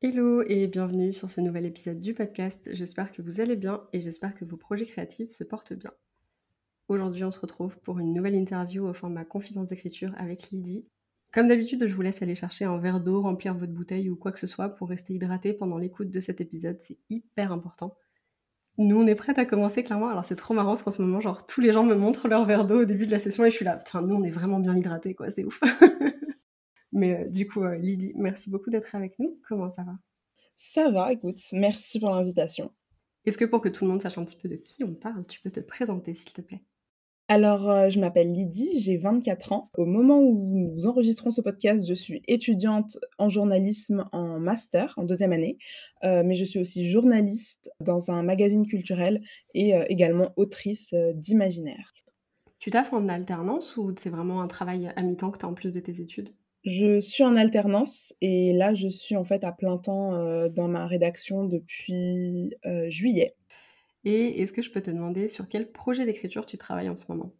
Hello et bienvenue sur ce nouvel épisode du podcast. J'espère que vous allez bien et j'espère que vos projets créatifs se portent bien. Aujourd'hui, on se retrouve pour une nouvelle interview au format confidence d'écriture avec Lydie. Comme d'habitude, je vous laisse aller chercher un verre d'eau, remplir votre bouteille ou quoi que ce soit pour rester hydraté pendant l'écoute de cet épisode. C'est hyper important. Nous, on est prête à commencer clairement. Alors, c'est trop marrant parce qu'en ce moment, genre, tous les gens me montrent leur verre d'eau au début de la session et je suis là, putain, nous, on est vraiment bien hydratés, quoi, c'est ouf. Mais euh, du coup, euh, Lydie, merci beaucoup d'être avec nous. Comment ça va? Ça va, écoute, merci pour l'invitation. Est-ce que pour que tout le monde sache un petit peu de qui on parle, tu peux te présenter, s'il te plaît? Alors, euh, je m'appelle Lydie, j'ai 24 ans. Au moment où nous enregistrons ce podcast, je suis étudiante en journalisme en master, en deuxième année, mais je suis aussi journaliste dans un magazine culturel et également autrice d'imaginaire. Tu taffes en alternance ou c'est vraiment un travail à mi-temps que tu as en plus de tes études? Je suis en alternance et là, je suis en fait à plein temps euh, dans ma rédaction depuis euh, juillet. Et est-ce que je peux te demander sur quel projet d'écriture tu travailles en ce moment?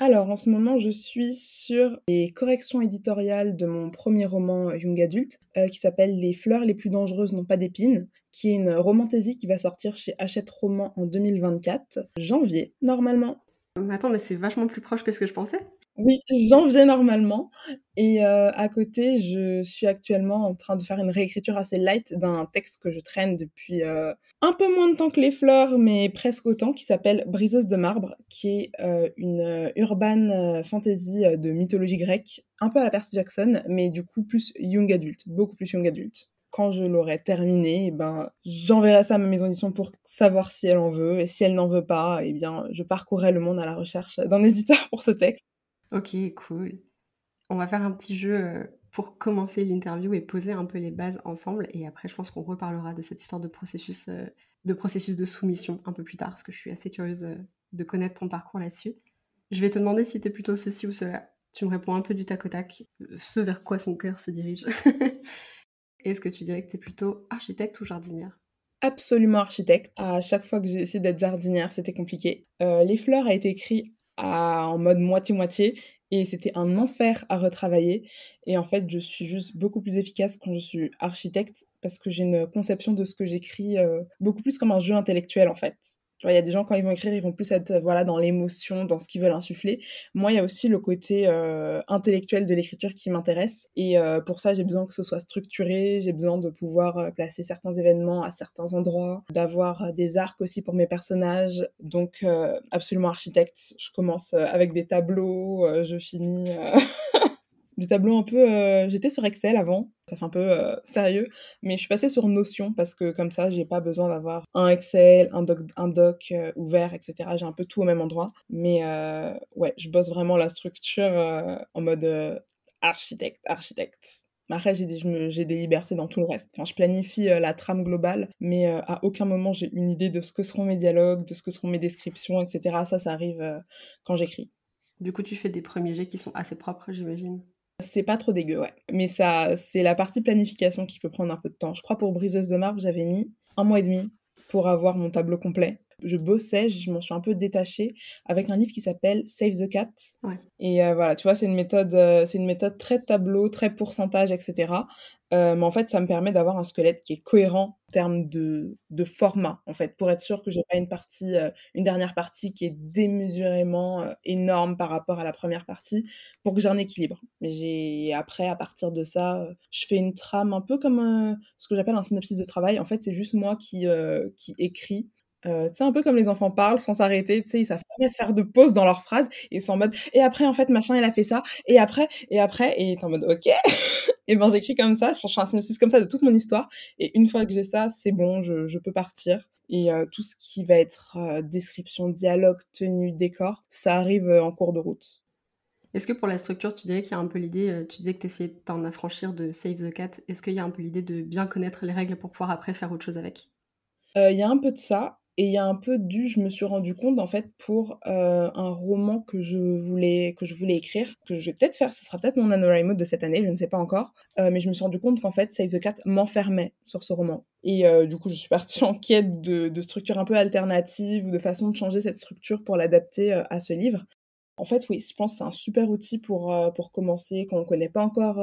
Alors, en ce moment, je suis sur les corrections éditoriales de mon premier roman euh, Young Adult, qui s'appelle Les fleurs les plus dangereuses n'ont pas d'épines, qui est une romantaisie qui va sortir chez Hachette Roman en 2024, janvier, normalement. Attends, mais c'est vachement plus proche que ce que je pensais. Oui, janvier normalement. Et euh, à côté, je suis actuellement en train de faire une réécriture assez light d'un texte que je traîne depuis euh, un peu moins de temps que les fleurs, mais presque autant, qui s'appelle Briseuse de marbre, qui est euh, une urban fantasy de mythologie grecque, un peu à la Percy Jackson, mais du coup plus young adulte, beaucoup plus young adulte quand je l'aurai terminé, eh ben, j'enverrai ça à ma maison d'édition pour savoir si elle en veut. Et si elle n'en veut pas, eh bien, je parcourrai le monde à la recherche d'un éditeur pour ce texte. Ok, cool. On va faire un petit jeu euh, pour commencer l'interview et poser un peu les bases ensemble. Et après, je pense qu'on reparlera de cette histoire de processus, euh, de processus de soumission un peu plus tard, parce que je suis assez curieuse euh, de connaître ton parcours là-dessus. Je vais te demander si tu plutôt ceci ou cela. Tu me réponds un peu du tac au tac, ce vers quoi son cœur se dirige. Est-ce que tu dirais que tu es plutôt architecte ou jardinière? Absolument architecte. À chaque fois que j'ai essayé d'être jardinière, c'était compliqué. les fleurs a été écrit en mode moitié-moitié et c'était un enfer à retravailler. Et en fait, je suis juste beaucoup plus efficace quand je suis architecte parce que j'ai une conception de ce que j'écris euh, beaucoup plus comme un jeu intellectuel en fait il y a des gens, quand ils vont écrire, ils vont plus être voilà, dans l'émotion, dans ce qu'ils veulent insuffler. Moi, il y a aussi le côté euh, intellectuel de l'écriture qui m'intéresse. Et euh, pour ça, j'ai besoin que ce soit structuré, j'ai besoin de pouvoir euh, placer certains événements à certains endroits, d'avoir des arcs aussi pour mes personnages. Donc, absolument architecte. Je commence avec des tableaux, je finis... des tableaux un peu. Euh, j'étais sur Excel avant, ça fait un peu euh, sérieux, mais je suis passée sur Notion parce que comme ça, j'ai pas besoin d'avoir un Excel, un doc, un doc euh, ouvert, etc. J'ai un peu tout au même endroit. Mais ouais, je bosse vraiment la structure en mode architecte, architecte. Après, j'ai des, des libertés dans tout le reste. Enfin, je planifie la trame globale, mais à aucun moment j'ai une idée de ce que seront mes dialogues, de ce que seront mes descriptions, etc. Ça, ça arrive quand j'écris. Du coup, tu fais des premiers jets qui sont assez propres, j'imagine. C'est pas trop dégueu, ouais. Mais ça, c'est la partie planification qui peut prendre un peu de temps. Je crois pour Briseuse de Marbre, j'avais mis un mois et demi pour avoir mon tableau complet. Je bossais, je m'en suis un peu détachée avec un livre qui s'appelle Save the Cat. Et euh, voilà, tu vois, c'est une méthode, euh, c'est une méthode très tableau, très pourcentage, etc. Euh, mais en fait, ça me permet d'avoir un squelette qui est cohérent en termes de, de format, en fait, pour être sûr que j'ai pas une partie, une dernière partie qui est démesurément énorme par rapport à la première partie, pour que j'ai un équilibre. Mais j'ai après, à partir de ça, je fais une trame un peu comme ce que j'appelle un synopsis de travail. En fait, c'est juste moi qui, qui écris euh, tu sais, un peu comme les enfants parlent sans s'arrêter, tu sais, ils savent pas faire de pause dans leurs phrases, et ils sont en mode, et après, en fait, machin, il a fait ça, et après, et après, et t'es en mode, ok, et ben j'écris comme ça, je fais un synopsis comme ça de toute mon histoire, et une fois que j'ai ça, c'est bon, je, je, peux partir. Et euh, tout ce qui va être euh, description, dialogue, tenue, décor, ça arrive en cours de route. Est-ce que pour la structure, tu dirais qu'il y a un peu l'idée, tu disais que tu essayais de t'en affranchir de Save the Cat, est-ce qu'il y a un peu l'idée de bien connaître les règles pour pouvoir après faire autre chose avec? Il y a un peu de ça et il y a un peu du je me suis rendu compte en fait pour euh, un roman que je voulais que je voulais écrire que je vais peut-être faire ce sera peut-être mon NaNoWriMo de cette année je ne sais pas encore. Euh, mais je me suis rendu compte qu'en fait Save the Cat m'enfermait sur ce roman. Et euh, du coup je suis partie en quête de, de structures un peu alternatives ou de façon de changer cette structure pour l'adapter à ce livre en fait, oui, je pense que c'est un super outil pour, pour commencer, quand on ne connaît pas encore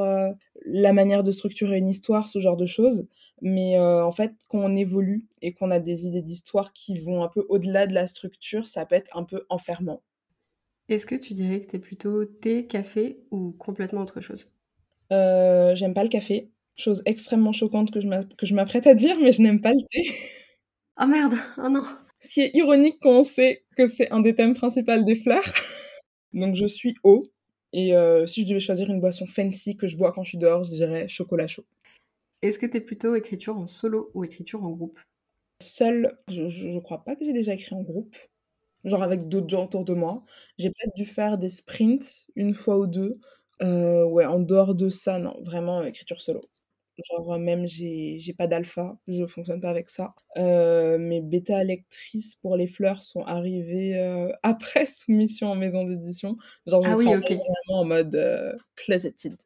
la manière de structurer une histoire, ce genre de choses. Mais euh, en fait, quand on évolue et qu'on a des idées d'histoire qui vont un peu au-delà de la structure, ça peut être un peu enfermant. Est-ce que tu dirais que tu es plutôt thé, café ou complètement autre chose? Euh, J'aime pas le café. Chose extrêmement choquante que je m'apprête à dire, mais je n'aime pas le thé. Oh merde, oh non Ce qui est ironique quand on sait que c'est un des thèmes principaux des fleurs. Donc je suis eau. Et euh, si je devais choisir une boisson fancy que je bois quand je suis dehors, je dirais chocolat chaud. Est-ce que tu es plutôt écriture en solo ou écriture en groupe? Seul, je, je, crois pas que j'ai déjà écrit en groupe. Genre avec d'autres gens autour de moi. J'ai peut-être dû faire des sprints une fois ou deux. Euh, ouais, en dehors de ça, non, vraiment écriture solo. Genre même j'ai pas d'alpha, je fonctionne pas avec ça. Euh, mes bêta lectrices pour les fleurs sont arrivées euh, après soumission en maison d'édition. Genre ah oui, vraiment en mode closeted.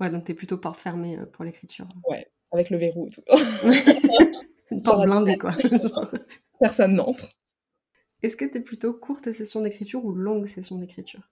Ouais, donc t'es plutôt porte fermée euh, pour l'écriture. Ouais, avec le verrou et tout. Une porte blindée, quoi. Personne n'entre. Est-ce que t'es plutôt courte session d'écriture ou longue session d'écriture?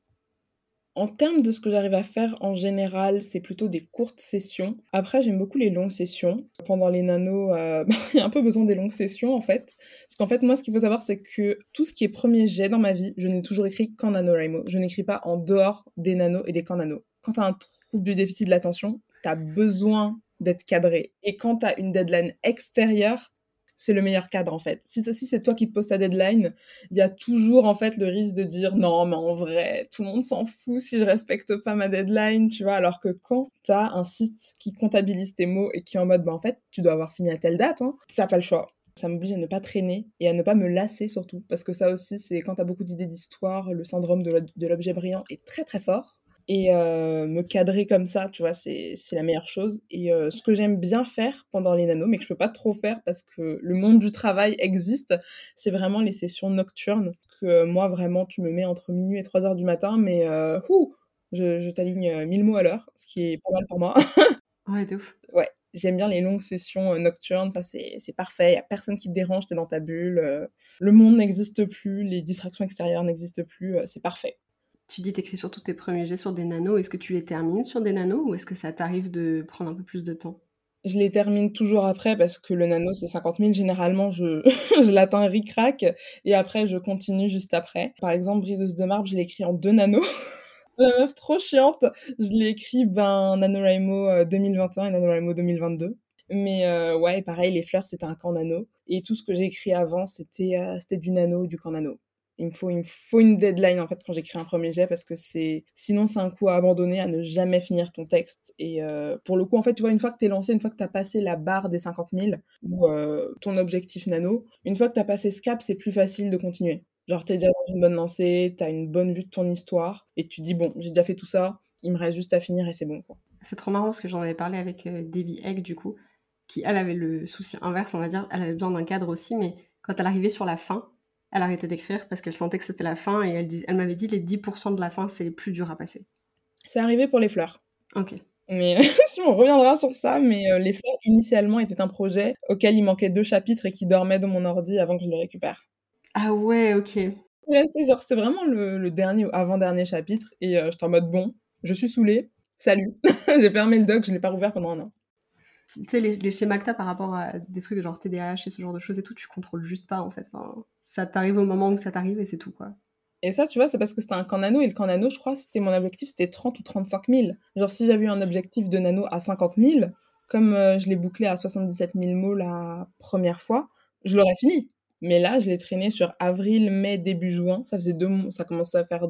En termes de ce que j'arrive à faire en général, c'est plutôt des courtes sessions. Après, j'aime beaucoup les longues sessions. Pendant les nanos, euh, il y a un peu besoin des longues sessions en fait. Parce qu'en fait, moi, ce qu'il faut savoir, c'est que tout ce qui est premier jet dans ma vie, je n'ai toujours écrit qu'en NaNoWriMo. Je n'écris pas en dehors des nanos et des camps nanos. Quand tu as un trouble du déficit de l'attention, tu as besoin d'être cadré. Et quand tu as une deadline extérieure, c'est le meilleur cadre en fait. Si, si c'est toi qui te poses ta deadline, il y a toujours en fait le risque de dire non, mais en vrai, tout le monde s'en fout si je respecte pas ma deadline, tu vois. Alors que quand tu as un site qui comptabilise tes mots et qui est en mode, bah en fait, tu dois avoir fini à telle date, hein, t'as pas le choix. Ça m'oblige à ne pas traîner et à ne pas me lasser surtout. Parce que ça aussi, c'est quand t'as beaucoup d'idées d'histoire, le syndrome de l'objet brillant est très très fort et euh, me cadrer comme ça, tu vois, c'est la meilleure chose. Et euh, ce que j'aime bien faire pendant les nanos, mais que je peux pas trop faire parce que le monde du travail existe, c'est vraiment les sessions nocturnes. Que euh, moi, vraiment, tu me mets entre minuit et 3 heures du matin, mais ouh, je, je t'aligne 1000 mots à l'heure, ce qui est pas mal pour moi. ouais, de ouf. Ouais, j'aime bien les longues sessions nocturnes, ça c'est parfait, il y a personne qui te dérange, t'es dans ta bulle, le monde n'existe plus, les distractions extérieures n'existent plus, c'est parfait. Tu dis t'écris surtout tes premiers jets sur des nanos. Est-ce que tu les termines sur des nanos ou est-ce que ça t'arrive de prendre un peu plus de temps? Je les termine toujours après parce que le nano c'est 50 000. Généralement, je, je l'atteins ric-rac et après je continue juste après. Par exemple, Briseuse de marbre, je l'ai écrit en deux nanos. La meuf trop chiante. Je l'ai écrit ben NaNoWriMo 2021 euh, et NaNoWriMo 2022. Mais euh, ouais, pareil, les fleurs, c'était un camp nano. Et tout ce que j'ai écrit avant, c'était euh, c'était du nano du camp nano il me faut, il faut une deadline en fait quand j'écris un premier jet parce que c'est sinon c'est un coup à abandonner à ne jamais finir ton texte. Et euh, pour le coup en fait tu vois une fois que t'es lancé une fois que t'as passé la barre des 50 000 ou euh, ton objectif nano une fois que t'as passé ce cap c'est plus facile de continuer. Genre t'es déjà dans une bonne lancée t'as une bonne vue de ton histoire et tu dis bon j'ai déjà fait tout ça il me reste juste à finir et c'est bon quoi. C'est trop marrant parce que j'en avais parlé avec euh, Debbie Egg du coup qui elle avait le souci inverse on va dire. Elle avait besoin d'un cadre aussi mais quand elle arrivait sur la fin elle arrêtait d'écrire parce qu'elle sentait que c'était la fin et elle, elle m'avait dit les 10% de la fin, c'est les plus dur à passer. C'est arrivé pour les fleurs. Ok. Mais on reviendra sur ça, mais euh, les fleurs initialement étaient un projet auquel il manquait deux chapitres et qui dormait dans mon ordi avant que je le récupère. Ah ouais, ok. c'est genre c'était vraiment le, dernier ou avant-dernier chapitre et euh, j'étais en mode bon, je suis saoulée, salut. J'ai fermé le doc, je l'ai pas rouvert pendant un an tu sais, les, schémas que t'as par rapport à des trucs de genre TDAH et ce genre de choses et tout, tu contrôles juste pas en fait. ça t'arrive au moment où ça t'arrive et c'est tout quoi. Et ça, tu vois, c'est parce que c'était un camp nano et le camp nano, je crois, c'était mon objectif, c'était 30 ou 35 000. Genre, si j'avais eu un objectif de nano à 50 000, comme euh, je l'ai bouclé à 77 000 mots la première fois, je l'aurais fini. Mais là, je l'ai traîné sur avril, mai, début juin. Ça faisait deux mois, ça commençait à faire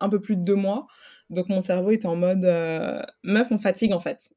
un peu plus de deux mois. Donc mon cerveau était en mode euh, meuf, on fatigue en fait.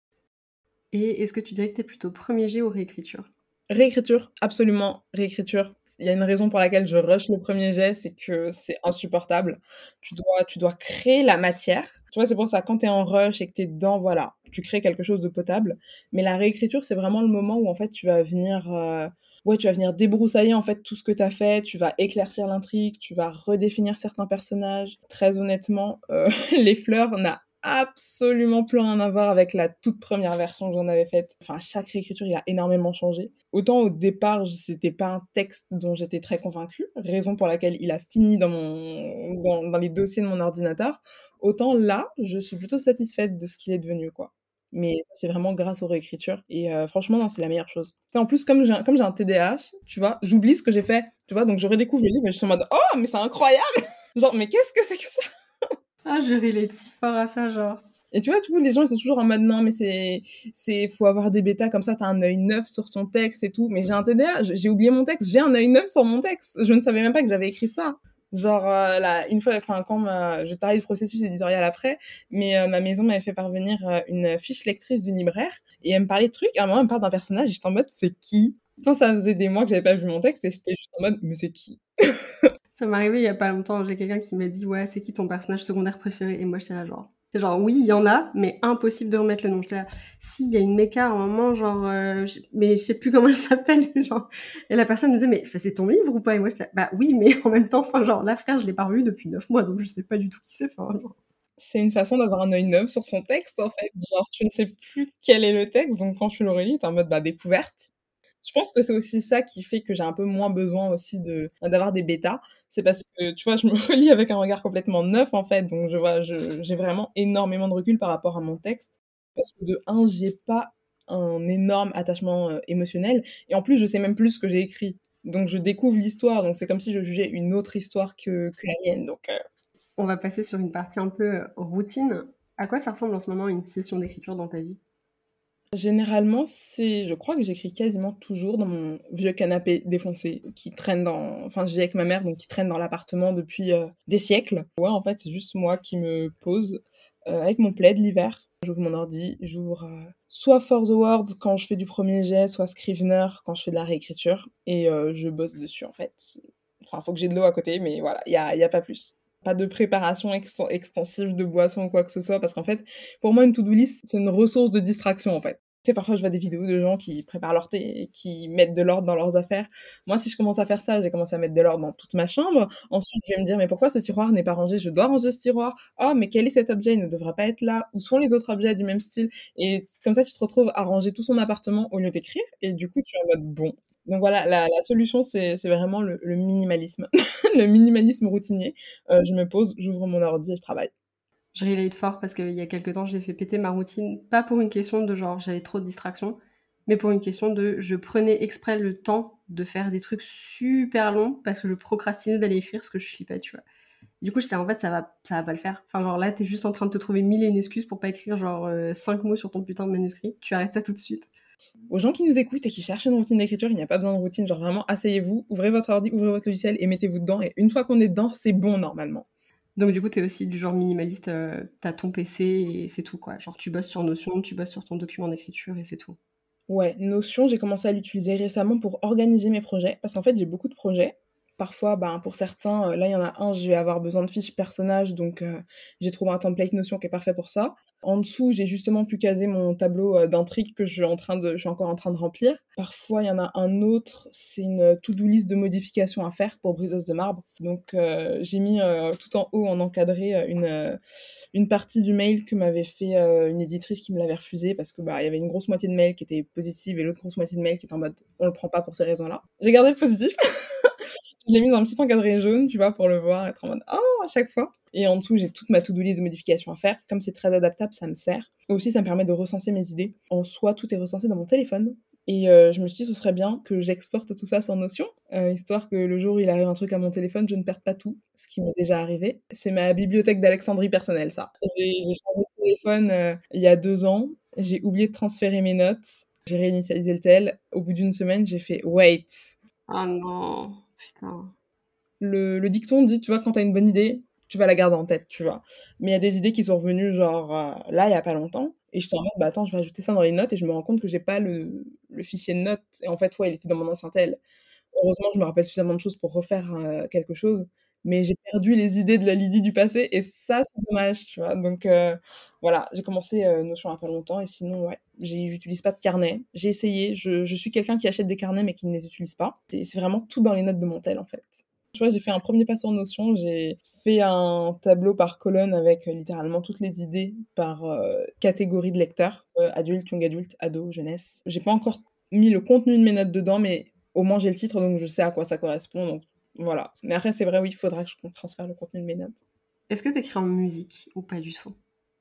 Et est-ce que tu dirais que tu es plutôt premier jet ou réécriture? Réécriture, absolument, réécriture. Il y a une raison pour laquelle je rush le premier jet, c'est que c'est insupportable. Tu dois tu dois créer la matière. Tu vois, c'est pour ça, quand tu es en rush et que tu es dedans, voilà, tu crées quelque chose de potable. Mais la réécriture, c'est vraiment le moment où, en fait, tu vas venir... Euh, ouais, tu vas venir débroussailler en fait tout ce que tu as fait, tu vas éclaircir l'intrigue, tu vas redéfinir certains personnages. Très honnêtement, euh, Les Fleurs n'a absolument plus rien à voir avec la toute première version que j'en avais faite. Enfin, chaque réécriture, il a énormément changé. Autant au départ, c'était pas un texte dont j'étais très convaincue, raison pour laquelle il a fini dans, mon, dans, les dossiers de mon ordinateur. Autant là, je suis plutôt satisfaite de ce qu'il est devenu, quoi. Mais c'est vraiment grâce aux réécritures. Et euh, franchement, c'est la meilleure chose. en plus, comme j'ai, comme j'ai un TDAH, tu vois, j'oublie ce que j'ai fait. Tu vois, donc je redécouvre le livre et je suis en mode « Oh, mais c'est incroyable !» Genre, mais qu'est-ce que c'est que ça? Ah, je relate si fort à ça, genre. Et tu vois, tu vois, les gens, ils sont toujours en mode non, mais c'est, c'est, faut avoir des bêtas comme ça, t'as un œil neuf sur ton texte et tout. Mais j'ai un TDA, j'ai oublié mon texte, j'ai un œil neuf sur mon texte. Je ne savais même pas que j'avais écrit ça. Genre, euh, là, une fois, enfin, quand je parlais du processus éditorial après, mais euh, ma maison m'avait fait parvenir euh, une fiche lectrice du libraire et elle me parlait de trucs. À un moment, elle me parle d'un personnage et j'étais en mode, c'est qui? Enfin, ça faisait des mois que j'avais pas vu mon texte et j'étais juste en mode, mais c'est qui? Ça m'est arrivé il y a pas longtemps, j'ai quelqu'un qui m'a dit ouais c'est qui ton personnage secondaire préféré? Et moi j'étais là genre genre oui il y en a mais impossible de remettre le nom. J'étais là si il y a une méca à un moment genre euh, mais je sais plus comment elle s'appelle genre. Et la personne me disait mais c'est ton livre ou pas? Et moi j'étais bah oui mais en même temps enfin genre la frère je l'ai pas relu depuis neuf mois donc je sais pas du tout qui c'est c'est une façon d'avoir un œil neuf sur son texte en fait. Genre tu ne sais plus quel est le texte donc quand tu le relis t'es en mode bah découverte je pense que c'est aussi ça qui fait que j'ai un peu moins besoin aussi de d'avoir des bêtas. C'est parce que, tu vois, je me relis avec un regard complètement neuf, en fait. Donc, je vois, j'ai vraiment énormément de recul par rapport à mon texte. Parce que de un, j'ai pas un énorme attachement euh, émotionnel. Et en plus, je sais même plus ce que j'ai écrit. Donc, je découvre l'histoire. Donc, c'est comme si je jugeais une autre histoire que, la mienne. Donc, euh, On va passer sur une partie un peu euh, routine. À quoi ça ressemble en ce moment une session d'écriture dans ta vie? Généralement, c'est, je crois que j'écris quasiment toujours dans mon vieux canapé défoncé qui traîne dans, enfin, je vis avec ma mère donc qui traîne dans l'appartement depuis euh, des siècles. Ouais, en fait, c'est juste moi qui me pose euh, avec mon plaid l'hiver. J'ouvre mon ordi, j'ouvre euh, soit For the Words quand je fais du premier jet, soit Scrivener quand je fais de la réécriture et je bosse dessus en fait. Enfin, faut que j'ai de l'eau à côté, mais voilà, il y a, y a pas plus pas de préparation extensive de boisson ou quoi que ce soit, parce qu'en fait, pour moi, une to-do list, c'est une ressource de distraction, en fait. Tu sais, parfois, je vois des vidéos de gens qui préparent leur thé et qui mettent de l'ordre dans leurs affaires. Moi, si je commence à faire ça, j'ai commencé à mettre de l'ordre dans toute ma chambre. Ensuite, je vais me dire, mais pourquoi ce tiroir n'est pas rangé? Je dois ranger ce tiroir. Oh, mais quel est cet objet? Il ne devrait pas être là. Où sont les autres objets du même style? Et comme ça, tu te retrouves à ranger tout son appartement au lieu d'écrire. Et du coup, tu es en mode, bon, donc voilà, la, solution, c'est vraiment le, minimalisme. le minimalisme routinier. Euh, je me pose, j'ouvre mon ordi et je travaille. Je relate fort parce qu'il y a quelques temps, j'ai fait péter ma routine, pas pour une question de genre j'avais trop de distractions, mais pour une question de je prenais exprès le temps de faire des trucs super longs parce que je procrastinais d'aller écrire ce que je lis pas, tu vois. Du coup, j'étais en fait, ça va, ça va pas le faire. Enfin, genre là, t'es juste en train de te trouver mille et une excuses pour pas écrire genre euh, cinq mots sur ton putain de manuscrit. Tu arrêtes ça tout de suite aux gens qui nous écoutent et qui cherchent une routine d'écriture, il n'y a pas besoin de routine. Genre vraiment, asseyez-vous, ouvrez votre ordi, ouvrez votre logiciel et mettez-vous dedans. Et une fois qu'on est dedans, c'est bon normalement. Donc du coup, tu es aussi du genre minimaliste, tu euh, t'as ton PC et c'est tout quoi. Genre tu bosses sur Notion, tu bosses sur ton document d'écriture et c'est tout. Ouais, Notion, j'ai commencé à l'utiliser récemment pour organiser mes projets parce qu'en fait, j'ai beaucoup de projets Parfois, ben, pour certains, euh, là, il y en a un, je vais avoir besoin de fiches personnages, donc euh, j'ai trouvé un template Notion qui est parfait pour ça. En dessous, j'ai justement pu caser mon tableau euh, d'intrigue que je suis, en train de, je suis encore en train de remplir. Parfois, il y en a un autre, c'est une to-do list de modifications à faire pour Briseuse de Marbre. Donc, j'ai mis tout en haut, en encadré, une, une partie du mail que m'avait fait une éditrice qui me l'avait refusé parce que bah, il y avait une grosse moitié de mail qui était positive et l'autre grosse moitié de mail qui était en mode on le prend pas pour ces raisons-là. J'ai gardé le positif. Je l'ai mis dans un petit encadré jaune, tu vois, pour le voir, être en mode oh à chaque fois. Et en dessous, j'ai toute ma to-do list de modifications à faire. Comme c'est très adaptable, ça me sert. Aussi, ça me permet de recenser mes idées. En soi, tout est recensé dans mon téléphone. Et euh, je me suis dit, ce serait bien que j'exporte tout ça sans Notion, euh, histoire que le jour où il arrive un truc à mon téléphone, je ne perde pas tout, ce qui m'est déjà arrivé. C'est ma bibliothèque d'Alexandrie personnelle, ça. J'ai changé de téléphone euh, il y a deux ans. J'ai oublié de transférer mes notes. J'ai réinitialisé le tel. Au bout d'une semaine, j'ai fait wait. Oh non. Putain. Le, dicton dit, tu vois, quand t'as une bonne idée, tu vas la garder en tête, tu vois. Mais il y a des idées qui sont revenues, genre, euh, là, il y a pas longtemps. Et j'étais en mode, bah attends, je vais ajouter ça dans les notes et je me rends compte que j'ai pas le, le fichier de notes. Et en fait, ouais, il était dans mon ancien tel. Heureusement, je me rappelle suffisamment de choses pour refaire euh, quelque chose. Mais j'ai perdu les idées de la Lydie du passé et ça, c'est dommage, tu vois. Donc euh, voilà, j'ai commencé euh, Notion il n'y a pas longtemps et sinon, ouais, j'utilise pas de carnet. J'ai essayé, je, je suis quelqu'un qui achète des carnets mais qui ne les utilise pas. C'est vraiment tout dans les notes de mon tel en fait. Tu vois, j'ai fait un premier pas sur Notion, j'ai fait un tableau par colonne avec euh, littéralement toutes les idées par catégorie de lecteur, euh, adulte, young adulte, ado, jeunesse. J'ai pas encore mis le contenu de mes notes dedans, mais au moins j'ai le titre, donc je sais à quoi ça correspond, voilà. Mais après, c'est vrai, oui, il faudra que je transfère le contenu de mes notes. Est-ce que tu écris en musique ou pas du tout?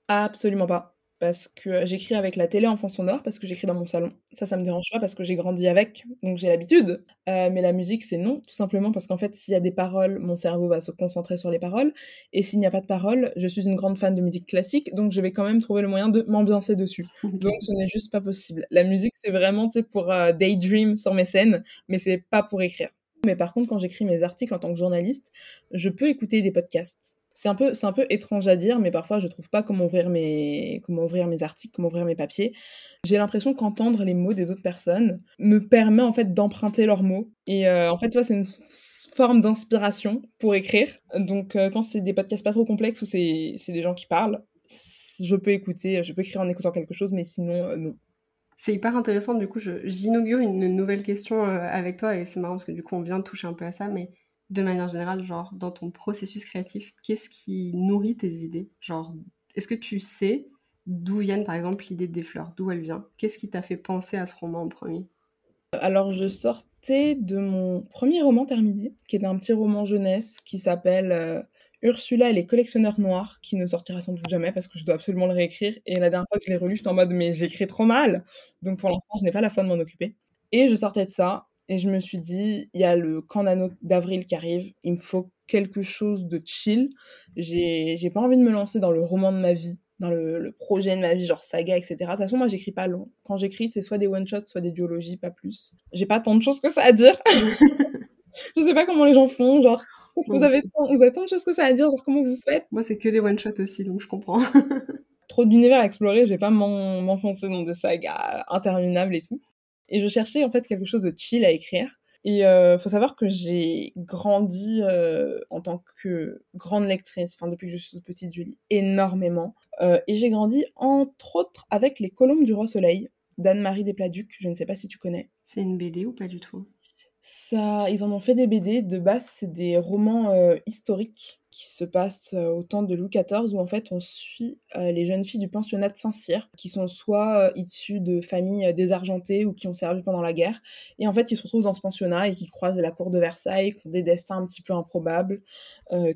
Absolument pas parce que j'écris avec la télé en fond sonore, parce que j'écris dans mon salon. Ça, ça me dérange pas parce que j'ai grandi avec, donc j'ai l'habitude. Euh, mais la musique, c'est non, tout simplement parce qu'en fait, s'il y a des paroles, mon cerveau va se concentrer sur les paroles. Et s'il n'y a pas de paroles, je suis une grande fan de musique classique, donc je vais quand même trouver le moyen de m'ambiancer dessus. Donc ce n'est juste pas possible. La musique, c'est vraiment pour euh, daydream sur mes scènes, mais c'est pas pour écrire. Mais par contre, quand j'écris mes articles en tant que journaliste, je peux écouter des podcasts. C'est un peu un peu étrange à dire mais parfois je trouve pas comment ouvrir mes comment ouvrir mes articles comment ouvrir mes papiers. J'ai l'impression qu'entendre les mots des autres personnes me permet en fait d'emprunter leurs mots. Et euh, en fait tu vois c'est une forme d'inspiration pour écrire. Donc euh, quand c'est des podcasts pas trop complexes ou c'est c'est des gens qui parlent je peux écouter je peux écrire en écoutant quelque chose mais sinon euh, non c'est hyper intéressant, du coup, j'inaugure une nouvelle question avec toi, et c'est marrant parce que du coup, on vient de toucher un peu à ça, mais de manière générale, genre dans ton processus créatif, qu'est-ce qui nourrit tes idées? Genre, est-ce que tu sais d'où viennent par exemple l'idée des fleurs? D'où elle vient? Qu'est-ce qui t'a fait penser à ce roman en premier? Alors, je sortais de mon premier roman terminé, qui est un petit roman jeunesse qui s'appelle euh, Ursula et les collectionneurs noirs, qui ne sortira sans doute jamais parce que je dois absolument le réécrire. Et la dernière fois que je l'ai relu, j'étais en mode mais j'écris trop mal Donc pour l'instant, je n'ai pas la foi de m'en occuper. Et je sortais de ça, et je me suis dit, il y a le camp d'avril qui arrive, il me faut quelque chose de chill. J'ai pas envie de me lancer dans le roman de ma vie, dans le, projet de ma vie, genre saga, etc. De toute façon, moi, j'écris pas long. Quand j'écris, c'est soit des one-shots, soit des duologies, pas plus. J'ai pas tant de choses que ça à dire. je sais pas comment les gens font, genre, vous avez, tant, vous avez tant de choses que ça à dire, genre, comment vous faites? Moi, c'est que des one-shots aussi, donc je comprends. Trop d'univers à explorer, je vais pas m'enfoncer dans des sagas interminables et tout. Et je cherchais en fait quelque chose de chill à écrire. Et euh, faut savoir que j'ai grandi euh, en tant que grande lectrice, enfin depuis que je suis toute petite, je lis énormément. Euh, et j'ai grandi entre autres avec Les Colombes du Roi Soleil d'Anne-Marie Despladuc, je ne sais pas si tu connais. C'est une BD ou pas du tout? Ça, ils en ont fait des BD. De base, c'est des romans euh, historiques qui se passent euh, au temps de Louis XIV, où en fait on suit euh, les jeunes filles du pensionnat de Saint-Cyr, qui sont soit issues de familles désargentées ou qui ont servi pendant la guerre, et en fait ils se retrouvent dans ce pensionnat et qui croisent la cour de Versailles, qui ont des destins un petit peu improbables,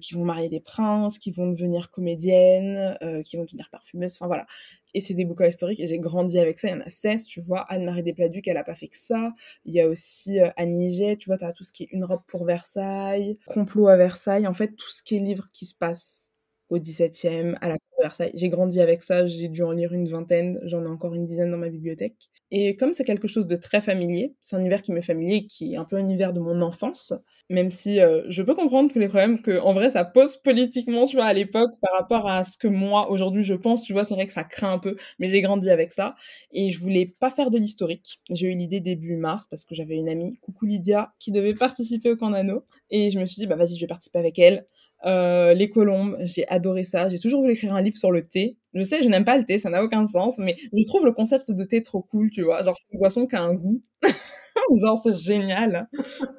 qui vont marier des princes, qui vont devenir comédiennes, qui vont devenir parfumeuses, enfin voilà et c'est des bouquins historiques et j'ai grandi avec ça. Il y en a 16, tu vois. Anne-Marie Despladuc, elle a pas fait que ça. Il y a aussi euh, Annie tu vois, tu as tout ce qui est Une robe pour Versailles, Complot à Versailles, en fait, tout ce qui est qui se passe au 17e, à la cour de Versailles. J'ai grandi avec ça, j'ai dû en lire une vingtaine, j'en ai encore une dizaine dans ma bibliothèque. Et comme c'est quelque chose de très familier, c'est un univers qui m'est familier, qui est un peu un univers de mon enfance, même si euh, je peux comprendre tous les problèmes que, en vrai, ça pose politiquement, tu vois, à l'époque, par rapport à ce que moi, aujourd'hui, je pense, tu vois, c'est vrai que ça craint un peu, mais j'ai grandi avec ça, et je voulais pas faire de l'historique. J'ai eu l'idée début mars, parce que j'avais une amie, coucou Lydia, qui devait participer au camp et je me suis dit, bah vas-y, je vais participer avec elle. Euh, les colombes, j'ai adoré ça. J'ai toujours voulu écrire un livre sur le thé. Je sais, je n'aime pas le thé, ça n'a aucun sens, mais je trouve le concept de thé trop cool, tu vois. Genre, c'est une boisson qui a un goût. genre, c'est génial.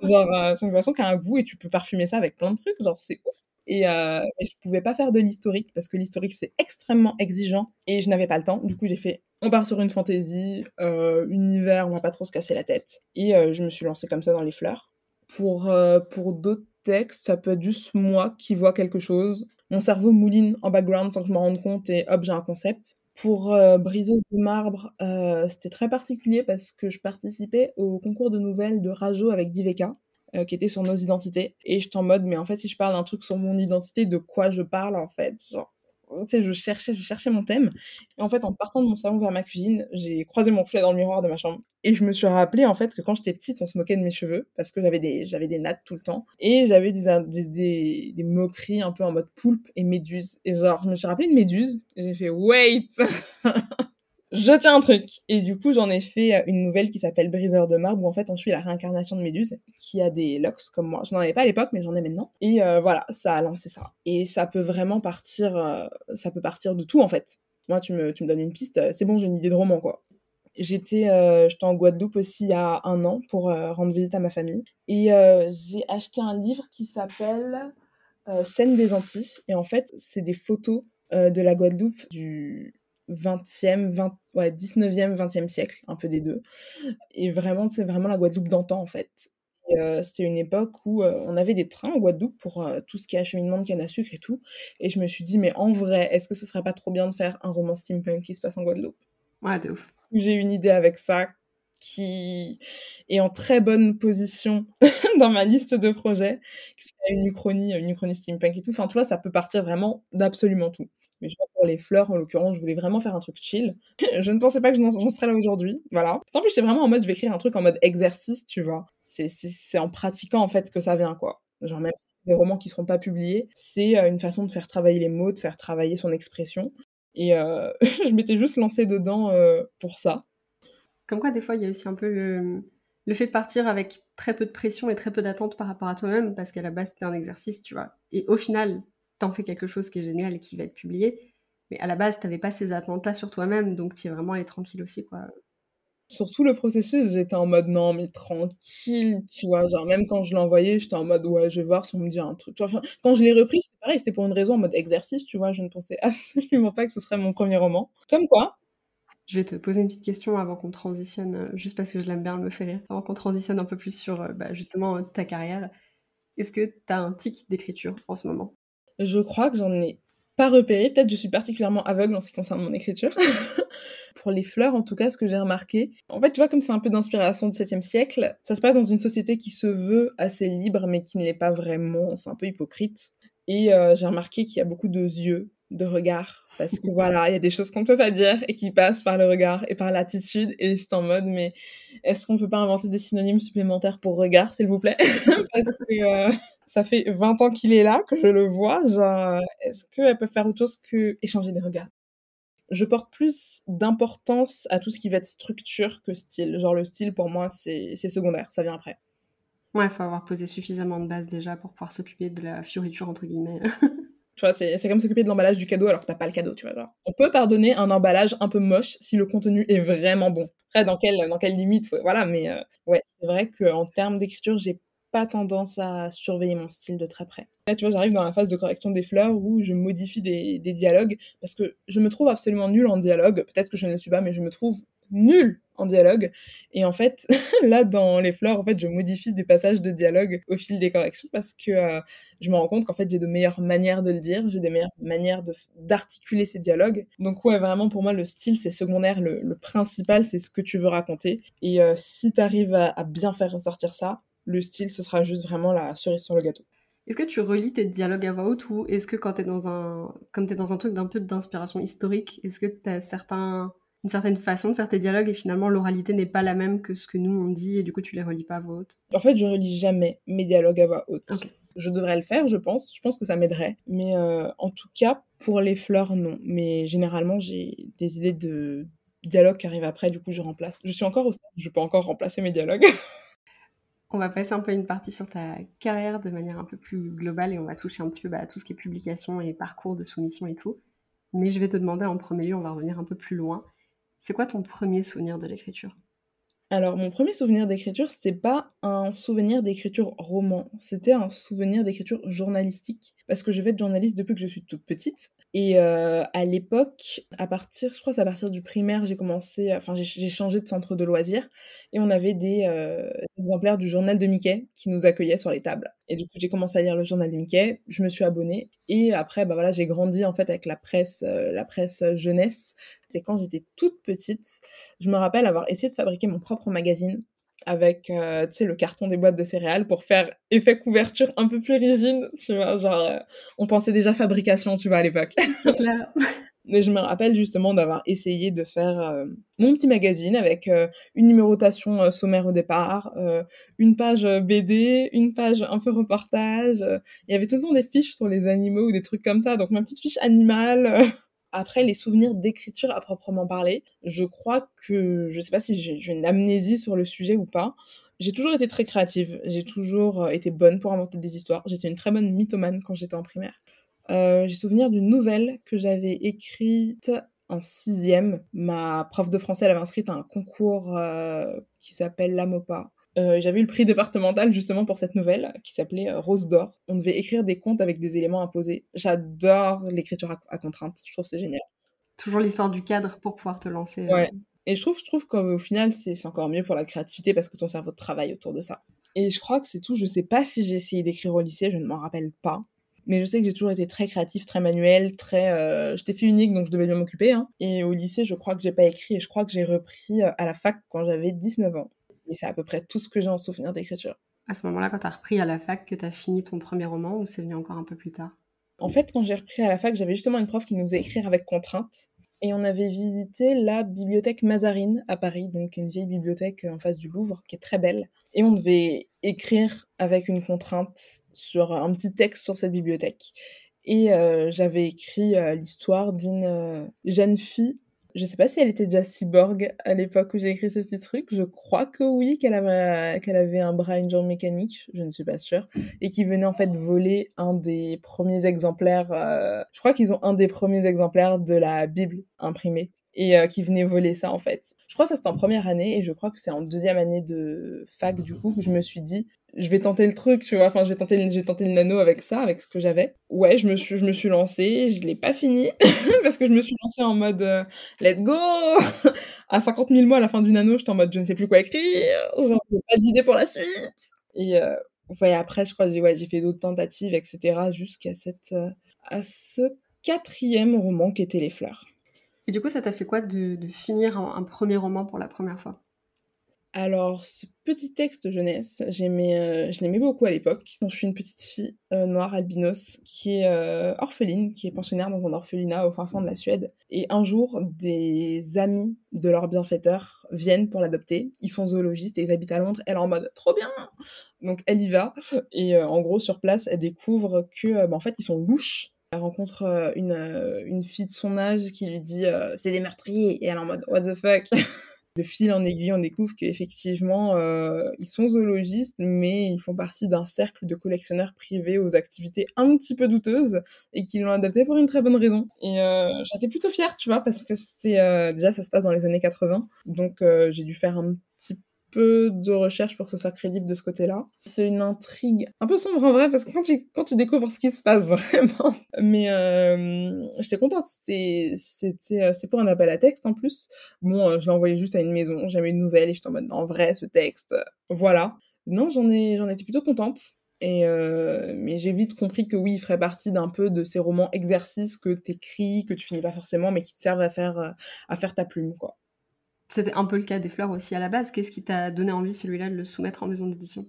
Genre, euh, c'est une boisson qui a un goût et tu peux parfumer ça avec plein de trucs. Genre, c'est ouf. Et, euh, je pouvais pas faire de l'historique parce que l'historique c'est extrêmement exigeant et je n'avais pas le temps. Du coup, j'ai fait on part sur une fantaisie, euh, univers, on va pas trop se casser la tête. Et je me suis lancée comme ça dans les fleurs. Pour, pour d'autres texte, ça peut être juste moi qui vois quelque chose. Mon cerveau mouline en background sans que je m'en rende compte et hop, j'ai un concept. Pour euh, Briseuse de marbre, euh, c'était très particulier parce que je participais au concours de nouvelles de Rajo avec Diveka, euh, qui était sur nos identités. Et j'étais en mode, mais en fait, si je parle d'un truc sur mon identité, de quoi je parle en fait? Genre, tu sais, je cherchais, je cherchais mon thème. Et en fait, en partant de mon salon vers ma cuisine, j'ai croisé mon reflet dans le miroir de ma chambre. Et je me suis rappelé, en fait, que quand j'étais petite, on se moquait de mes cheveux, parce que j'avais des, j'avais des nattes tout le temps. Et j'avais des, des, des, moqueries un peu en mode poulpe et méduse. Et genre, je me suis rappelé de méduse, j'ai fait, wait! je tiens un truc. Et du coup, j'en ai fait euh, une nouvelle qui s'appelle Briseur de marbre, où en fait, on suit la réincarnation de Méduse, qui a des locks comme moi. Je n'en avais pas à l'époque, mais j'en ai maintenant. Et euh, voilà, ça a lancé ça. Et ça peut vraiment partir, euh, ça peut partir de tout, en fait. Moi, tu me, tu me donnes une piste, c'est bon, j'ai une idée de roman, quoi. J'étais j'étais en Guadeloupe aussi il y a un an pour rendre visite à ma famille. Et j'ai acheté un livre qui s'appelle Scène des Antilles. Et en fait, c'est des photos de la Guadeloupe du 20e, 20, ouais, 19e, 20e siècle, un peu des deux. Et vraiment, c'est vraiment la Guadeloupe d'antan, en fait. Euh, c'était une époque où euh, on avait des trains en Guadeloupe pour euh, tout ce qui est acheminement de canne à sucre et tout. Et je me suis dit, mais en vrai, est-ce que ce serait pas trop bien de faire un roman steampunk qui se passe en Guadeloupe? Ouais, de ouf. J'ai une idée avec ça qui est en très bonne position dans ma liste de projets, c'est une uchronie, une uchronie steampunk et tout. Enfin, tu vois, ça peut partir vraiment d'absolument tout. Mais je pour les fleurs, en l'occurrence, je voulais vraiment faire un truc chill. je ne pensais pas que j'en serais là aujourd'hui. Voilà. En plus, j'étais vraiment en mode, je vais écrire un truc en mode exercice, tu vois. C'est en pratiquant, en fait, que ça vient, quoi. Genre, même si c'est des romans qui seront pas publiés, c'est euh, une façon de faire travailler les mots, de faire travailler son expression. Et euh, je m'étais juste lancée dedans euh, pour ça. Comme quoi, des fois, il y a aussi un peu le, le fait de partir avec très peu de pression et très peu d'attente par rapport à toi-même, parce qu'à la base, c'était un exercice, tu vois. Et au final, t'en fais quelque chose qui est génial et qui va être publié. Mais à la base, t'avais pas ces attentes-là sur toi-même, donc tu es vraiment allé tranquille aussi, quoi. Surtout le processus, j'étais en mode non, mais tranquille, tu vois. Genre, même quand je l'ai envoyé, j'étais en mode ouais, je vais voir si on me dit un truc. Enfin, quand je l'ai repris, c'est pareil, c'était pour une raison en mode exercice, tu vois. Je ne pensais absolument pas que ce serait mon premier roman. Comme quoi, je vais te poser une petite question avant qu'on transitionne, euh, juste parce que je l'aime bien, elle me fait rire. Avant qu'on transitionne un peu plus sur euh, bah, justement ta carrière. Est-ce que tu as un tic d'écriture en ce moment? Je crois que j'en ai pas repéré. Peut-être je suis particulièrement aveugle en ce qui concerne mon écriture. Pour les fleurs, en tout cas, ce que j'ai remarqué, en fait, tu vois, comme c'est un peu d'inspiration du 7e siècle, ça se passe dans une société qui se veut assez libre, mais qui ne l'est pas vraiment. C'est un peu hypocrite. Et euh, j'ai remarqué qu'il y a beaucoup de yeux de regard parce que voilà, il y a des choses qu'on peut pas dire et qui passent par le regard et par l'attitude et je suis en mode mais est-ce qu'on peut pas inventer des synonymes supplémentaires pour regard s'il vous plaît? Parce que euh, ça fait 20 ans qu'il est là que je le vois, genre est-ce qu'elle peut faire autre chose que échanger des regards? Je porte plus d'importance à tout ce qui va être structure que style. Genre le style pour moi c'est secondaire, ça vient après. Ouais, il faut avoir posé suffisamment de base déjà pour pouvoir s'occuper de la fioriture entre guillemets. Tu vois, c'est comme s'occuper de l'emballage du cadeau alors que t'as pas le cadeau, tu vois. Genre. On peut pardonner un emballage un peu moche si le contenu est vraiment bon. Après, dans quelle, dans quelle limite, voilà, mais euh, ouais, c'est vrai qu'en termes d'écriture, j'ai pas tendance à surveiller mon style de très près. Là, tu vois, j'arrive dans la phase de correction des fleurs où je modifie des, dialogues parce que je me trouve absolument nulle en dialogue. Peut-être que je ne le suis pas, mais je me trouve nul en dialogue. Et en fait, là, dans les fleurs, en fait, je modifie des passages de dialogue au fil des corrections parce que euh, je me rends compte qu'en fait, j'ai de meilleures manières de le dire, j'ai des meilleures manières d'articuler ces dialogues. Donc ouais, vraiment, pour moi, le style, c'est secondaire. Le, principal, c'est ce que tu veux raconter. Et euh, si tu arrives à, à bien faire ressortir ça, le style, ce sera juste vraiment la cerise sur le gâteau. Est-ce que tu relis tes dialogues à voix haute ou est-ce que quand t'es dans un, comme t'es dans un truc d'un peu d'inspiration historique, est-ce que t'as certains une certaine façon de faire tes dialogues et finalement l'oralité n'est pas la même que ce que nous on dit et du coup tu les relis pas à voix haute En fait, je relis jamais mes dialogues à voix haute. Je devrais le faire, je pense. Je pense que ça m'aiderait. Mais euh, en tout cas, pour les fleurs, non. Mais généralement, j'ai des idées de dialogues qui arrivent après, du coup, je remplace. Je suis encore au stade, je peux encore remplacer mes dialogues. on va passer un peu une partie sur ta carrière de manière un peu plus globale et on va toucher un petit peu bah, à tout ce qui est publication et parcours de soumission et tout. Mais je vais te demander en premier lieu, on va revenir un peu plus loin. C'est quoi ton premier souvenir de l'écriture? Alors, mon premier souvenir d'écriture, c'était pas un souvenir d'écriture roman, c'était un souvenir d'écriture journalistique. Parce que je vais être journaliste depuis que je suis toute petite. Et euh, à l'époque, à partir, je crois c'est à partir du primaire, j'ai commencé, enfin j'ai changé de centre de loisirs et on avait des euh, exemplaires du journal de Mickey qui nous accueillaient sur les tables. Et du coup j'ai commencé à lire le journal de Mickey, je me suis abonnée et après bah voilà j'ai grandi en fait avec la presse, euh, la presse jeunesse. C'est quand j'étais toute petite, je me rappelle avoir essayé de fabriquer mon propre magazine avec euh, tu sais le carton des boîtes de céréales pour faire effet couverture un peu plus rigide tu vois genre euh, on pensait déjà fabrication tu vois à l'époque. Mais je me rappelle justement d'avoir essayé de faire euh, mon petit magazine avec une numérotation sommaire au départ une page BD une page un peu reportage il y avait tout le temps des fiches sur les animaux ou des trucs comme ça donc ma petite fiche animale Après, les souvenirs d'écriture à proprement parler, je crois que, je sais pas si j'ai une amnésie sur le sujet ou pas, j'ai toujours été très créative, j'ai toujours euh, été bonne pour inventer des histoires, j'étais une très bonne mythomane quand j'étais en primaire. Euh, j'ai souvenir d'une nouvelle que j'avais écrite en sixième. Ma prof de français, elle avait inscrit à un concours euh, qui s'appelle l'AMOPA. Euh, j'avais eu le prix départemental justement pour cette nouvelle qui s'appelait euh, Rose d'or. On devait écrire des contes avec des éléments imposés. J'adore l'écriture à, contrainte. Je trouve c'est génial. Toujours l'histoire du cadre pour pouvoir te lancer. Ouais. Et je trouve, je trouve qu'au final, c'est encore mieux pour la créativité parce que ton cerveau travaille autour de ça. Et je crois que c'est tout. Je sais pas si j'ai essayé d'écrire au lycée, je ne m'en rappelle pas. Mais je sais que j'ai toujours été très créative, très manuelle, très. Euh, J'étais fille unique, donc je devais bien m'occuper. Hein. Et au lycée, je crois que j'ai pas écrit et je crois que j'ai repris euh, à la fac quand j'avais 19 ans. Et c'est à peu près tout ce que j'ai en souvenir d'écriture. À ce moment-là, quand tu as repris à la fac, que tu as fini ton premier roman ou c'est venu encore un peu plus tard? En fait, quand j'ai repris à la fac, j'avais justement une prof qui nous faisait écrire avec contrainte. Et on avait visité la bibliothèque Mazarine à Paris, donc une vieille bibliothèque en face du Louvre, qui est très belle. Et on devait écrire avec une contrainte sur un petit texte sur cette bibliothèque. Et euh, j'avais écrit euh, l'histoire d'une euh, jeune fille je sais pas si elle était déjà cyborg à l'époque où j'ai écrit ce petit truc. Je crois que oui, qu'elle avait, qu'elle avait un bras jambe mécanique. Je ne suis pas sûre. Et qui venait en fait voler un des premiers exemplaires. Euh, je crois qu'ils ont un des premiers exemplaires de la Bible imprimée et euh, qui venait voler ça en fait. Je crois que ça c'était en première année et je crois que c'est en deuxième année de fac du coup que je me suis dit je vais tenter le truc, tu vois, enfin je vais tenter je vais tenter le nano avec ça, avec ce que j'avais. Ouais, je me suis je me suis lancée, je l'ai pas fini parce que je me suis lancée en mode euh, let's go à 50 000 mots à la fin du nano, j'étais en mode je ne sais plus quoi écrire, genre j'ai pas d'idée pour la suite. Et euh, ouais, après je crois j'ai ouais, j'ai fait d'autres tentatives etc jusqu'à cette à ce quatrième roman qui était Les Fleurs. Et du coup, ça t'a fait quoi de, finir un, premier roman pour la première fois? Alors, ce petit texte jeunesse, j'aimais, euh, je l'aimais beaucoup à l'époque, je suis une petite fille euh, noire albinos qui est euh, orpheline, qui est pensionnaire dans un orphelinat au fin fond de la Suède. Et un jour, des amis de leur bienfaiteur viennent pour l'adopter. Ils sont zoologistes et ils habitent à Londres. Elle est en mode trop bien Donc elle y va. Et en gros, sur place, elle découvre que, bah, en fait, ils sont louches elle rencontre une, une fille de son âge qui lui dit c'est des meurtriers et elle est en mode what the fuck? De fil en aiguille, on découvre qu'effectivement, ils sont zoologistes, mais ils font partie d'un cercle de collectionneurs privés aux activités un petit peu douteuses et qui l'ont adapté pour une très bonne raison. Et j'étais plutôt fière, tu vois, parce que c'était déjà ça se passe dans les années 80, donc j'ai dû faire un petit peu de recherche pour que ce soit crédible de ce côté-là. C'est une intrigue un peu sombre en vrai, parce que quand tu, quand tu découvres ce qui se passe vraiment. Mais euh, j'étais contente, c'était, c'était, euh, c'est pour un appel à texte en plus. Bon, euh, je l'ai envoyé juste à une maison, j'avais une nouvelle et j'étais en mode, en vrai, ce texte, voilà. Non, j'en ai, j'en étais plutôt contente. Et mais j'ai vite compris que oui, il ferait partie d'un peu de ces romans exercices que t'écris, que tu finis pas forcément, mais qui te servent à faire, à faire ta plume, quoi. C'était un peu le cas des fleurs aussi à la base. Qu'est-ce qui t'a donné envie, celui-là, de le soumettre en maison d'édition?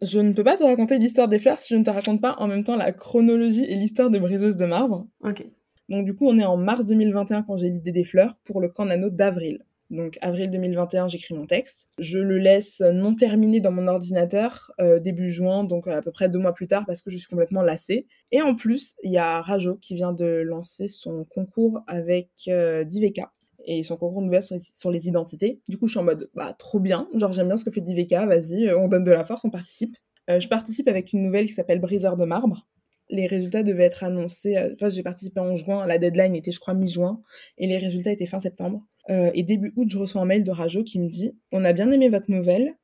Je ne peux pas te raconter l'histoire des fleurs si je ne te raconte pas en même temps la chronologie et l'histoire de Briseuse de marbre. Ok. Donc du coup, on est en mars 2021 quand j'ai l'idée des fleurs pour le camp nano d'avril. Donc avril 2021, j'écris mon texte. Je le laisse non terminé dans mon ordinateur euh, début juin, donc à peu près deux mois plus tard parce que je suis complètement lassée. Et en plus, il y a Rajo qui vient de lancer son concours avec euh, Diveka et son concours de sur, sur les identités. Du coup, je suis en mode, bah, trop bien. Genre, j'aime bien ce que fait Diveka, vas-y, euh, on donne de la force, on participe. Euh, je participe avec une nouvelle qui s'appelle Briseur de marbre. Les résultats devaient être annoncés. Euh, enfin, j'ai participé en juin. La deadline était, je crois, mi-juin. Et les résultats étaient fin septembre. et début août, je reçois un mail de Rajo qui me dit On a bien aimé votre nouvelle,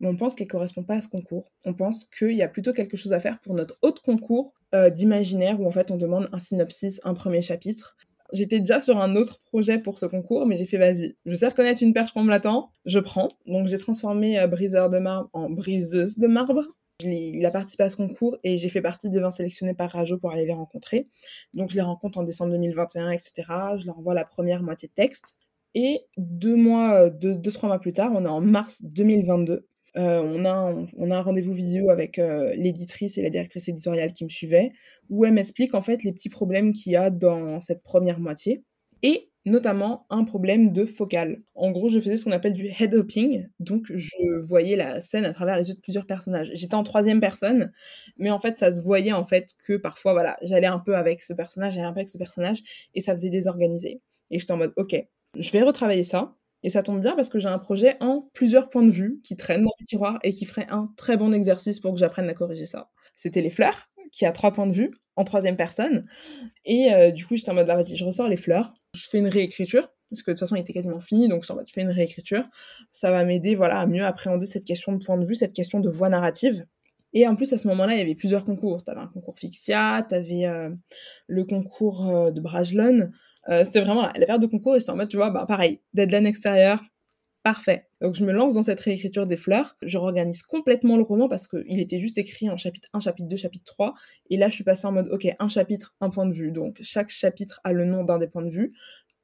mais on pense qu'elle correspond pas à ce concours. On pense qu'il y a plutôt quelque chose à faire pour notre autre concours d'imaginaire où en fait on demande un synopsis, un premier chapitre. J'étais déjà sur un autre projet pour ce concours, mais j'ai fait vas-y, je sais reconnaître une perche qu'on me l'attend, je prends. Donc j'ai transformé euh, briseur de marbre en briseuse de marbre. Il a participé à ce concours et j'ai fait partie des 20 sélectionnés par Rajo pour aller les rencontrer. Donc je les rencontre en décembre 2021, etc. Je leur envoie la première moitié de texte. Et deux mois, euh, deux, deux, trois mois plus tard, on est en mars 2022. Euh, on, a un, rendez-vous visio avec euh, l'éditrice et la directrice éditoriale qui me suivaient, où elle m'explique en fait les petits problèmes qu'il y a dans cette première moitié. Et notamment un problème de focale. En gros, je faisais ce qu'on appelle du head hopping, donc je voyais la scène à travers les yeux de plusieurs personnages. J'étais en troisième personne, mais en fait, ça se voyait en fait que parfois, voilà, j'allais un peu avec ce personnage, j'allais un peu avec ce personnage, et ça faisait désorganiser. Et j'étais en mode, ok, je vais retravailler ça. Et ça tombe bien parce que j'ai un projet en plusieurs points de vue qui traînent dans le tiroir et qui ferait un très bon exercice pour que j'apprenne à corriger ça. C'était les fleurs, qui a trois points de vue en troisième personne. Et euh, du coup, j'étais en mode, bah vas-y, je ressors les fleurs, je fais une réécriture, parce que de toute façon, il était quasiment fini, donc je, en mode, je fais une réécriture. Ça va m'aider voilà, à mieux appréhender cette question de point de vue, cette question de voix narrative. Et en plus, à ce moment-là, il y avait plusieurs concours. T'avais un concours Fixia, t'avais euh, le concours euh, de Brajlon. Euh, c'était vraiment la, période de concours et j'étais en mode, tu vois, bah pareil, deadline extérieur, parfait. Donc je me lance dans cette réécriture des fleurs, je réorganise complètement le roman parce qu'il était juste écrit en chapitre 1, chapitre 2, chapitre 3, et là je suis passée en mode, ok, un chapitre, un point de vue, donc chaque chapitre a le nom d'un des points de vue.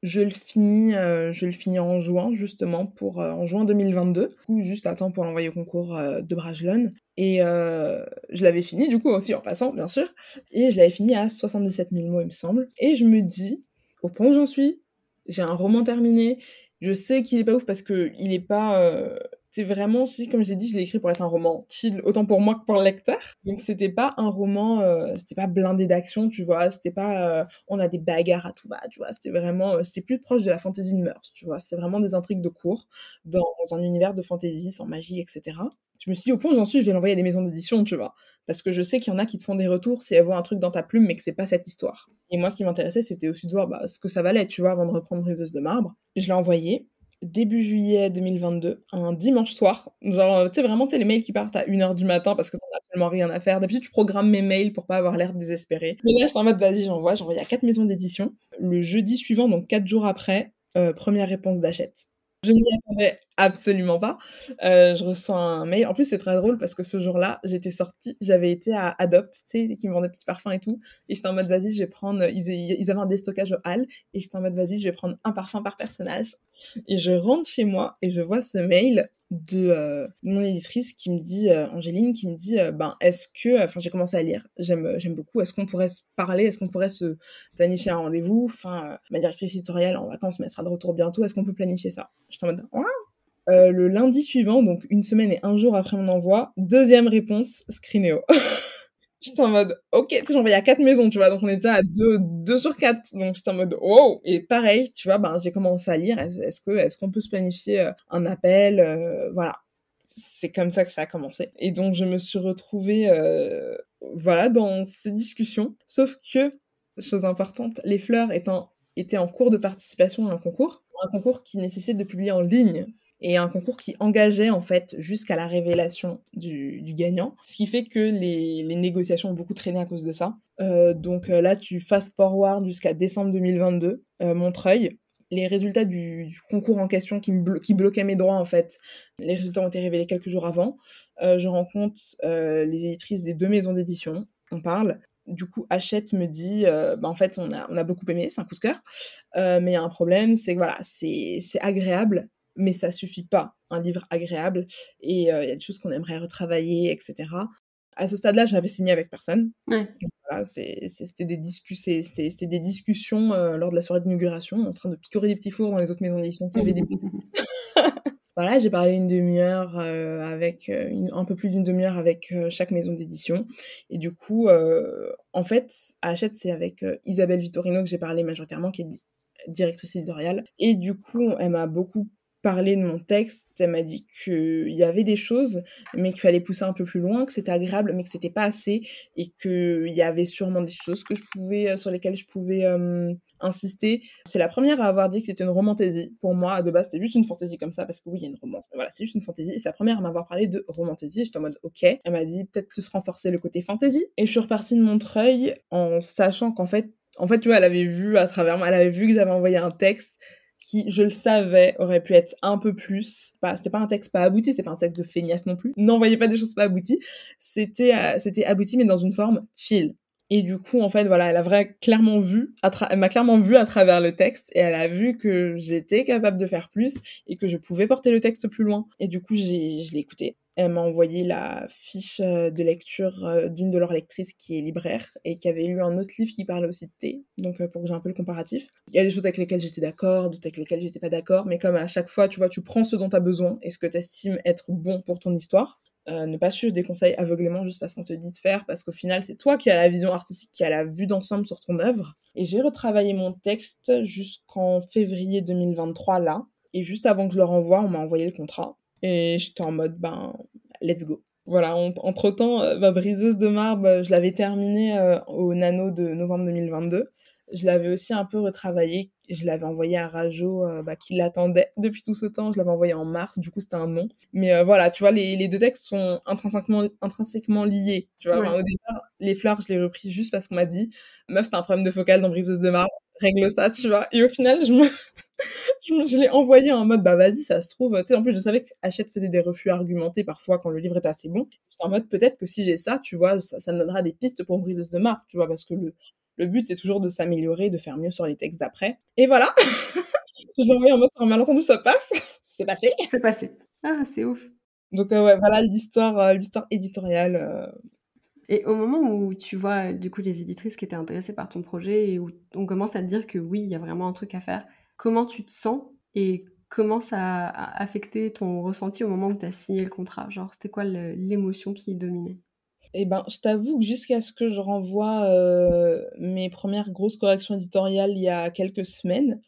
Je le finis, euh, je le finis en juin justement pour euh, en juin 2022, ou juste à temps pour l'envoyer au concours de Brajlon. Et je l'avais fini du coup aussi en passant bien sûr, et je l'avais fini à 77 000 mots il me semble. Et je me dis, au point où j'en suis, j'ai un roman terminé. Je sais qu'il est pas ouf parce que il est pas. Euh, c'est vraiment, comme je l'ai dit, je l'ai écrit pour être un roman chill, autant pour moi que pour le lecteur. Donc c'était pas un roman, euh, c'était pas blindé d'action, tu vois. C'était pas, euh, on a des bagarres à tout va, tu vois. C'était vraiment, c'était plus proche de la fantasy de mœurs, tu vois. C'était vraiment des intrigues de cours dans un univers de fantasy sans magie, etc je me suis dit, au point où j'en suis, je vais l'envoyer à des maisons d'édition, tu vois. Parce que je sais qu'il y en a qui te font des retours si elles voient un truc dans ta plume, mais que c'est pas cette histoire. Et moi, ce qui m'intéressait, c'était aussi de voir bah, ce que ça valait, tu vois, avant de reprendre Briseuse de marbre. je l'ai envoyé début juillet 2022, un dimanche soir. Genre, tu sais, vraiment, tu les mails qui partent à 1h du matin parce que t'en as tellement rien à faire. D'habitude, tu programmes mes mails pour pas avoir l'air désespéré. Mais là, j'étais en mode, vas-y, j'envoie. J'envoie à quatre maisons d'édition. Le jeudi suivant, donc quatre jours après, euh, première réponse d'achète. Je ne m'y attendais absolument pas. Euh, je reçois un mail. En plus, c'est très drôle parce que ce jour-là, j'étais sortie, j'avais été à Adopt, tu sais, qui me vendaient des petits parfums et tout. Et j'étais en mode, vas-y, je vais prendre. Ils, avaient un déstockage au hall. Et j'étais en mode, vas-y, je vais prendre un parfum par personnage. Et je rentre chez moi et je vois ce mail de euh, mon éditrice qui me dit, euh, Angéline, qui me dit, ben, est-ce que. Enfin, j'ai commencé à lire. J'aime, j'aime beaucoup. Est-ce qu'on pourrait se parler? Est-ce qu'on pourrait se planifier un rendez-vous? Enfin, ma directrice éditoriale en vacances, mais elle sera de retour bientôt. Est-ce qu'on peut planifier ça? J'étais en mode, euh, le lundi suivant, donc une semaine et un jour après mon envoi, deuxième réponse, Screenéo. j'étais en mode, ok, tu sais, j'ai envoyé à quatre maisons, tu vois, donc on est déjà à deux, deux sur quatre. Donc j'étais en mode, wow! Et pareil, tu vois, ben, j'ai commencé à lire, est-ce que, est-ce qu'on peut se planifier euh, un appel? Euh, voilà. C'est comme ça que ça a commencé. Et donc je me suis retrouvée, voilà, dans ces discussions. Sauf que, chose importante, les fleurs étant étaient en cours de participation à un concours, un concours qui nécessite de publier en ligne et un concours qui engageait en fait jusqu'à la révélation du, gagnant, ce qui fait que les, négociations ont beaucoup traîné à cause de ça. Euh, donc euh, là, tu fast forward jusqu'à décembre 2022, euh, Montreuil. Les résultats du, concours en question qui, qui bloquait mes droits en fait, les résultats ont été révélés quelques jours avant. je rencontre les éditrices des deux maisons d'édition, on parle, du coup, Hachette me dit, bah, en fait, on a, on a beaucoup aimé, c'est un coup de cœur, mais il y a un problème, c'est que voilà, c'est agréable, mais ça suffit pas, un livre agréable, et euh, il y a des choses qu'on aimerait retravailler, etc. À ce stade-là, je n'avais signé avec personne. Voilà, c'était des, discussions euh, lors de la soirée d'inauguration, en train de picorer des petits fours dans les autres maisons d'édition qui avaient des Voilà, j'ai parlé une demi-heure euh, avec un peu plus d'une demi-heure avec chaque maison d'édition. Et du coup, en fait, à Hachette, c'est avec Isabelle Vittorino que j'ai parlé majoritairement, qui est directrice éditoriale. Et du coup, elle m'a beaucoup parler de mon texte, elle m'a dit qu'il y avait des choses, mais qu'il fallait pousser un peu plus loin, que c'était agréable, mais que c'était pas assez, et qu'il y avait sûrement des choses que je pouvais, euh, sur lesquelles je pouvais euh, insister. C'est la première à avoir dit que c'était une romantaisie. Pour moi, de base, c'était juste une fantaisie comme ça, parce que oui, il y a une romance, mais voilà, c'est juste une fantaisie. C'est la première à m'avoir parlé de romantaisie. J'étais en mode, ok. Elle m'a dit peut-être plus renforcer le côté fantaisie. Et je suis repartie de Montreuil en sachant qu'en fait, en fait, tu vois, elle avait vu à travers moi, elle avait vu que j'avais envoyé un texte qui, je le savais, aurait pu être un peu plus. Bah, c'était pas un texte pas abouti, c'est pas un texte de feignasse non plus. N'envoyez pas des choses pas abouties. C'était, euh, c'était abouti, mais dans une forme chill. Et du coup, en fait, voilà, elle a vraiment clairement vu, elle m'a clairement vu à travers le texte et elle a vu que j'étais capable de faire plus et que je pouvais porter le texte plus loin. Et du coup, je l'ai écouté. Elle m'a envoyé la fiche euh, de lecture euh, d'une de leurs lectrices qui est libraire et qui avait lu un autre livre qui parlait aussi de thé, donc euh, pour que j'ai un peu le comparatif. Il y a des choses avec lesquelles j'étais d'accord, d'autres avec lesquelles j'étais pas d'accord, mais comme à chaque fois, tu vois, tu prends ce dont tu as besoin et ce que tu estimes être bon pour ton histoire. Euh, ne pas suivre des conseils aveuglément juste parce qu'on te dit de faire, parce qu'au final, c'est toi qui as la vision artistique, qui as la vue d'ensemble sur ton œuvre. Et j'ai retravaillé mon texte jusqu'en février 2023, là. Et juste avant que je le renvoie, on m'a envoyé le contrat. Et j'étais en mode, ben, let's go. Voilà, entre-temps, euh, ma briseuse de marbre, je l'avais terminée euh, au nano de novembre 2022 je l'avais aussi un peu retravaillé. Je l'avais envoyé à Rajo, euh, bah, qui l'attendait depuis tout ce temps. Je l'avais envoyé en mars, du coup c'était un nom. Mais euh, voilà, tu vois, les, les, deux textes sont intrinsèquement, intrinsèquement liés. Tu vois, au départ, les fleurs, je l'ai repris juste parce qu'on m'a dit, meuf, t'as un problème de focale dans Briseuse de marbre, règle ça, tu vois. Et au final, je me... je, l'ai envoyé en mode, bah vas-y, ça se trouve. Tu sais, en plus, je savais que Hachette faisait des refus argumentés parfois quand le livre était assez bon. J'étais en mode, peut-être que si j'ai ça, tu vois, ça, ça, me donnera des pistes pour Briseuse de marbre, tu vois, parce que le, le but, c'est toujours de s'améliorer, de faire mieux sur les textes d'après. Et voilà J'ai envoyé en mode un malentendu, ça passe. C'est passé. C'est passé. Ah, c'est ouf. Donc, euh, ouais, voilà l'histoire, euh, l'histoire éditoriale. Euh. Et au moment où tu vois, du coup, les éditrices qui étaient intéressées par ton projet et où on commence à te dire que oui, il y a vraiment un truc à faire, comment tu te sens et comment ça a affecté ton ressenti au moment où tu as signé le contrat? Genre, c'était quoi l'émotion qui dominait? Eh ben, je t'avoue que jusqu'à ce que je renvoie euh, mes premières grosses corrections éditoriales il y a quelques semaines,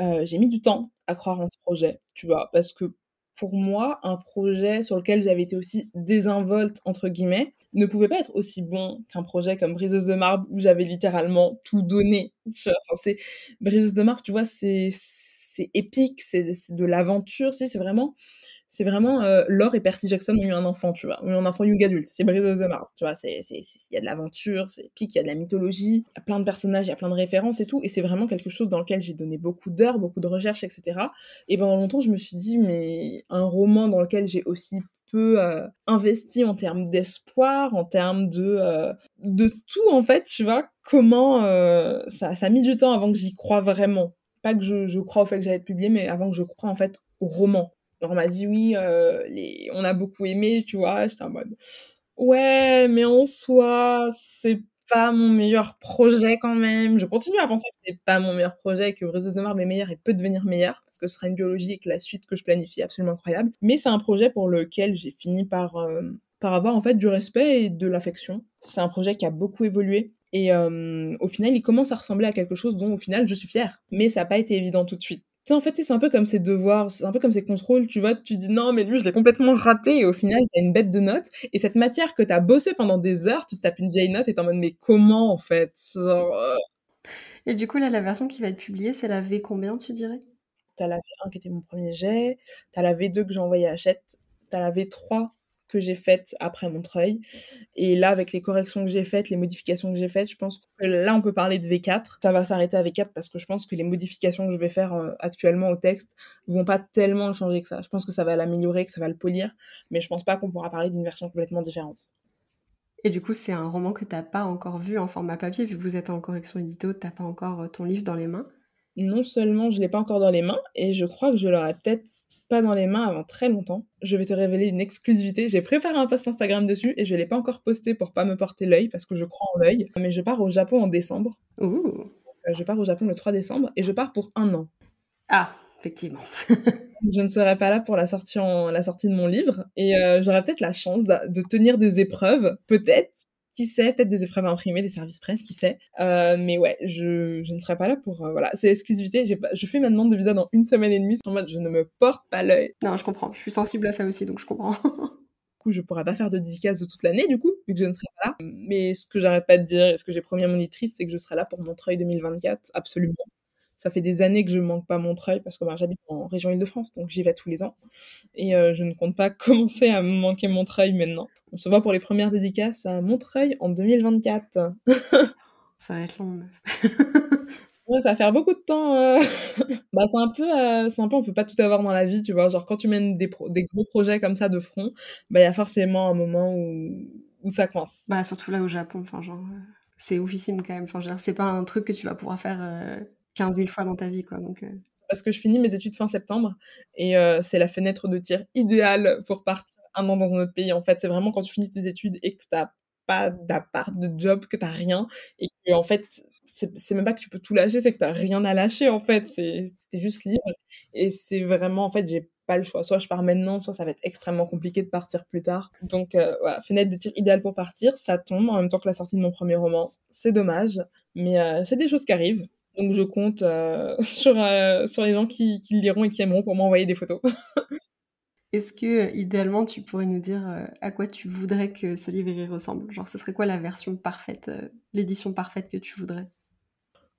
euh, j'ai mis du temps à croire en ce projet, tu vois, parce que pour moi, un projet sur lequel j'avais été aussi désinvolte, entre guillemets, ne pouvait pas être aussi bon qu'un projet comme Briseuse de marbre où j'avais littéralement tout donné. Enfin, c'est Briseuse de marbre, tu vois, c'est épique, c'est de l'aventure, c'est vraiment c'est vraiment euh, Laure et Percy Jackson ont eu un enfant, tu vois, ont eu un enfant young adulte. C'est Brise of the tu vois, c'est il y a de l'aventure, c'est pique, il y a de la mythologie, il y a plein de personnages, il y a plein de références et tout, et c'est vraiment quelque chose dans lequel j'ai donné beaucoup d'heures, beaucoup de recherches, etc. Et pendant longtemps, je me suis dit, mais un roman dans lequel j'ai aussi peu euh, investi en termes d'espoir, en termes de euh, de tout en fait, tu vois, comment ça, ça a mis du temps avant que j'y croie vraiment. Pas que je, je crois au fait que j'allais être publié, mais avant que je croie en fait au roman on m'a dit oui, euh, on a beaucoup aimé, tu vois. J'étais en mode ouais, mais en soi, c'est pas mon meilleur projet quand même. Je continue à penser que c'est pas mon meilleur projet, que Briseuse de Marbre est meilleur et peut devenir meilleur, parce que ce sera une biologie et que la suite que je planifie est absolument incroyable. Mais c'est un projet pour lequel j'ai fini par, euh, par avoir en fait du respect et de l'affection. C'est un projet qui a beaucoup évolué. Et euh, au final, il commence à ressembler à quelque chose dont au final je suis fière. Mais ça n'a pas été évident tout de suite sais, en fait, c'est un peu comme ces devoirs, c'est un peu comme ces contrôles, tu vois, tu dis non, mais lui, je l'ai complètement raté, et au final, t'as une bête de notes, et cette matière que t'as bossé pendant des heures, tu tapes une vieille note et t'es en mode, mais comment, en fait? Euh. Et du coup, là, la version qui va être publiée, c'est la V combien, tu dirais? T'as la V1 qui était mon premier jet, t'as la V2 que j'ai envoyée à Hachette, t'as la V3 que j'ai faites après Montreuil. Et là, avec les corrections que j'ai faites, les modifications que j'ai faites, je pense que là, on peut parler de V4. Ça va s'arrêter à V4 parce que je pense que les modifications que je vais faire euh, actuellement au texte vont pas tellement le changer que ça. Je pense que ça va l'améliorer, que ça va le polir, mais je pense pas qu'on pourra parler d'une version complètement différente. Et du coup, c'est un roman que t'as pas encore vu en format papier, vu que vous êtes en correction édito, t'as pas encore euh, ton livre dans les mains? Non seulement je l'ai pas encore dans les mains, et je crois que je l'aurai peut-être pas dans les mains avant très longtemps. Je vais te révéler une exclusivité. J'ai préparé un post Instagram dessus et je l'ai pas encore posté pour pas me porter l'œil parce que je crois en l'œil. Mais je pars au Japon en décembre. Ouh. Euh, je pars au Japon le 3 décembre et je pars pour un an. Ah, effectivement. je ne serai pas là pour la sortie, la sortie de mon livre et euh, j'aurai peut-être la chance de tenir des épreuves, peut-être, qui sait, peut-être des épreuves imprimées, des services presse, qui sait. Euh, mais ouais, je, je, ne serai pas là pour... Euh, voilà, c'est l'exclusivité. Je fais ma demande de visa dans une semaine et demie. En mode, je ne me porte pas l'œil. Non, je comprends. Je suis sensible à ça aussi, donc je comprends. du coup, je pourrais pas faire de dédicace de toute l'année, du coup, vu que je ne serai pas là. Mais ce que j'arrête pas de dire, et ce que j'ai promis à mon éditrice, c'est que je serai là pour Montreuil 2024, absolument. Ça fait des années que je manque pas Montreuil parce que bah, j'habite en région Île-de-France, donc j'y vais tous les ans. Et euh, je ne compte pas commencer à me manquer Montreuil maintenant. On se voit pour les premières dédicaces à Montreuil en 2024. ça va être long. Ouais, ça va faire beaucoup de temps. Euh. bah, c'est un peu, euh, c'est un peu, on peut pas tout avoir dans la vie, tu vois. Genre, quand tu mènes des, des gros projets comme ça de front, bah, il y a forcément un moment où, où ça coince. Bah, surtout là au Japon, enfin, genre, c'est oufissime quand même. Enfin, c'est pas un truc que tu vas pouvoir faire 15 000 fois dans ta vie. Donc, Parce que je finis mes études fin septembre et c'est la fenêtre de tir idéale pour partir un an dans un autre pays. En fait, c'est vraiment quand tu finis tes études et que tu n'as pas d'appart, de job, que tu n'as rien et que, en fait, c'est même pas que tu peux tout lâcher, c'est que tu n'as rien à lâcher, en fait. C'est juste libre. Et c'est vraiment, en fait, j'ai pas le choix. Soit je pars maintenant, soit ça va être extrêmement compliqué de partir plus tard. Donc euh, fenêtre de tir idéale pour partir, ça tombe en même temps que la sortie de mon premier roman. C'est dommage, mais euh, c'est des choses qui arrivent. Donc je compte euh, sur, sur les gens qui, qui le liront et qui aimeront pour m'envoyer des photos. Est-ce que, idéalement, tu pourrais nous dire à quoi tu voudrais que ce livre y ressemble? Genre, ce serait quoi la version parfaite, l'édition parfaite que tu voudrais?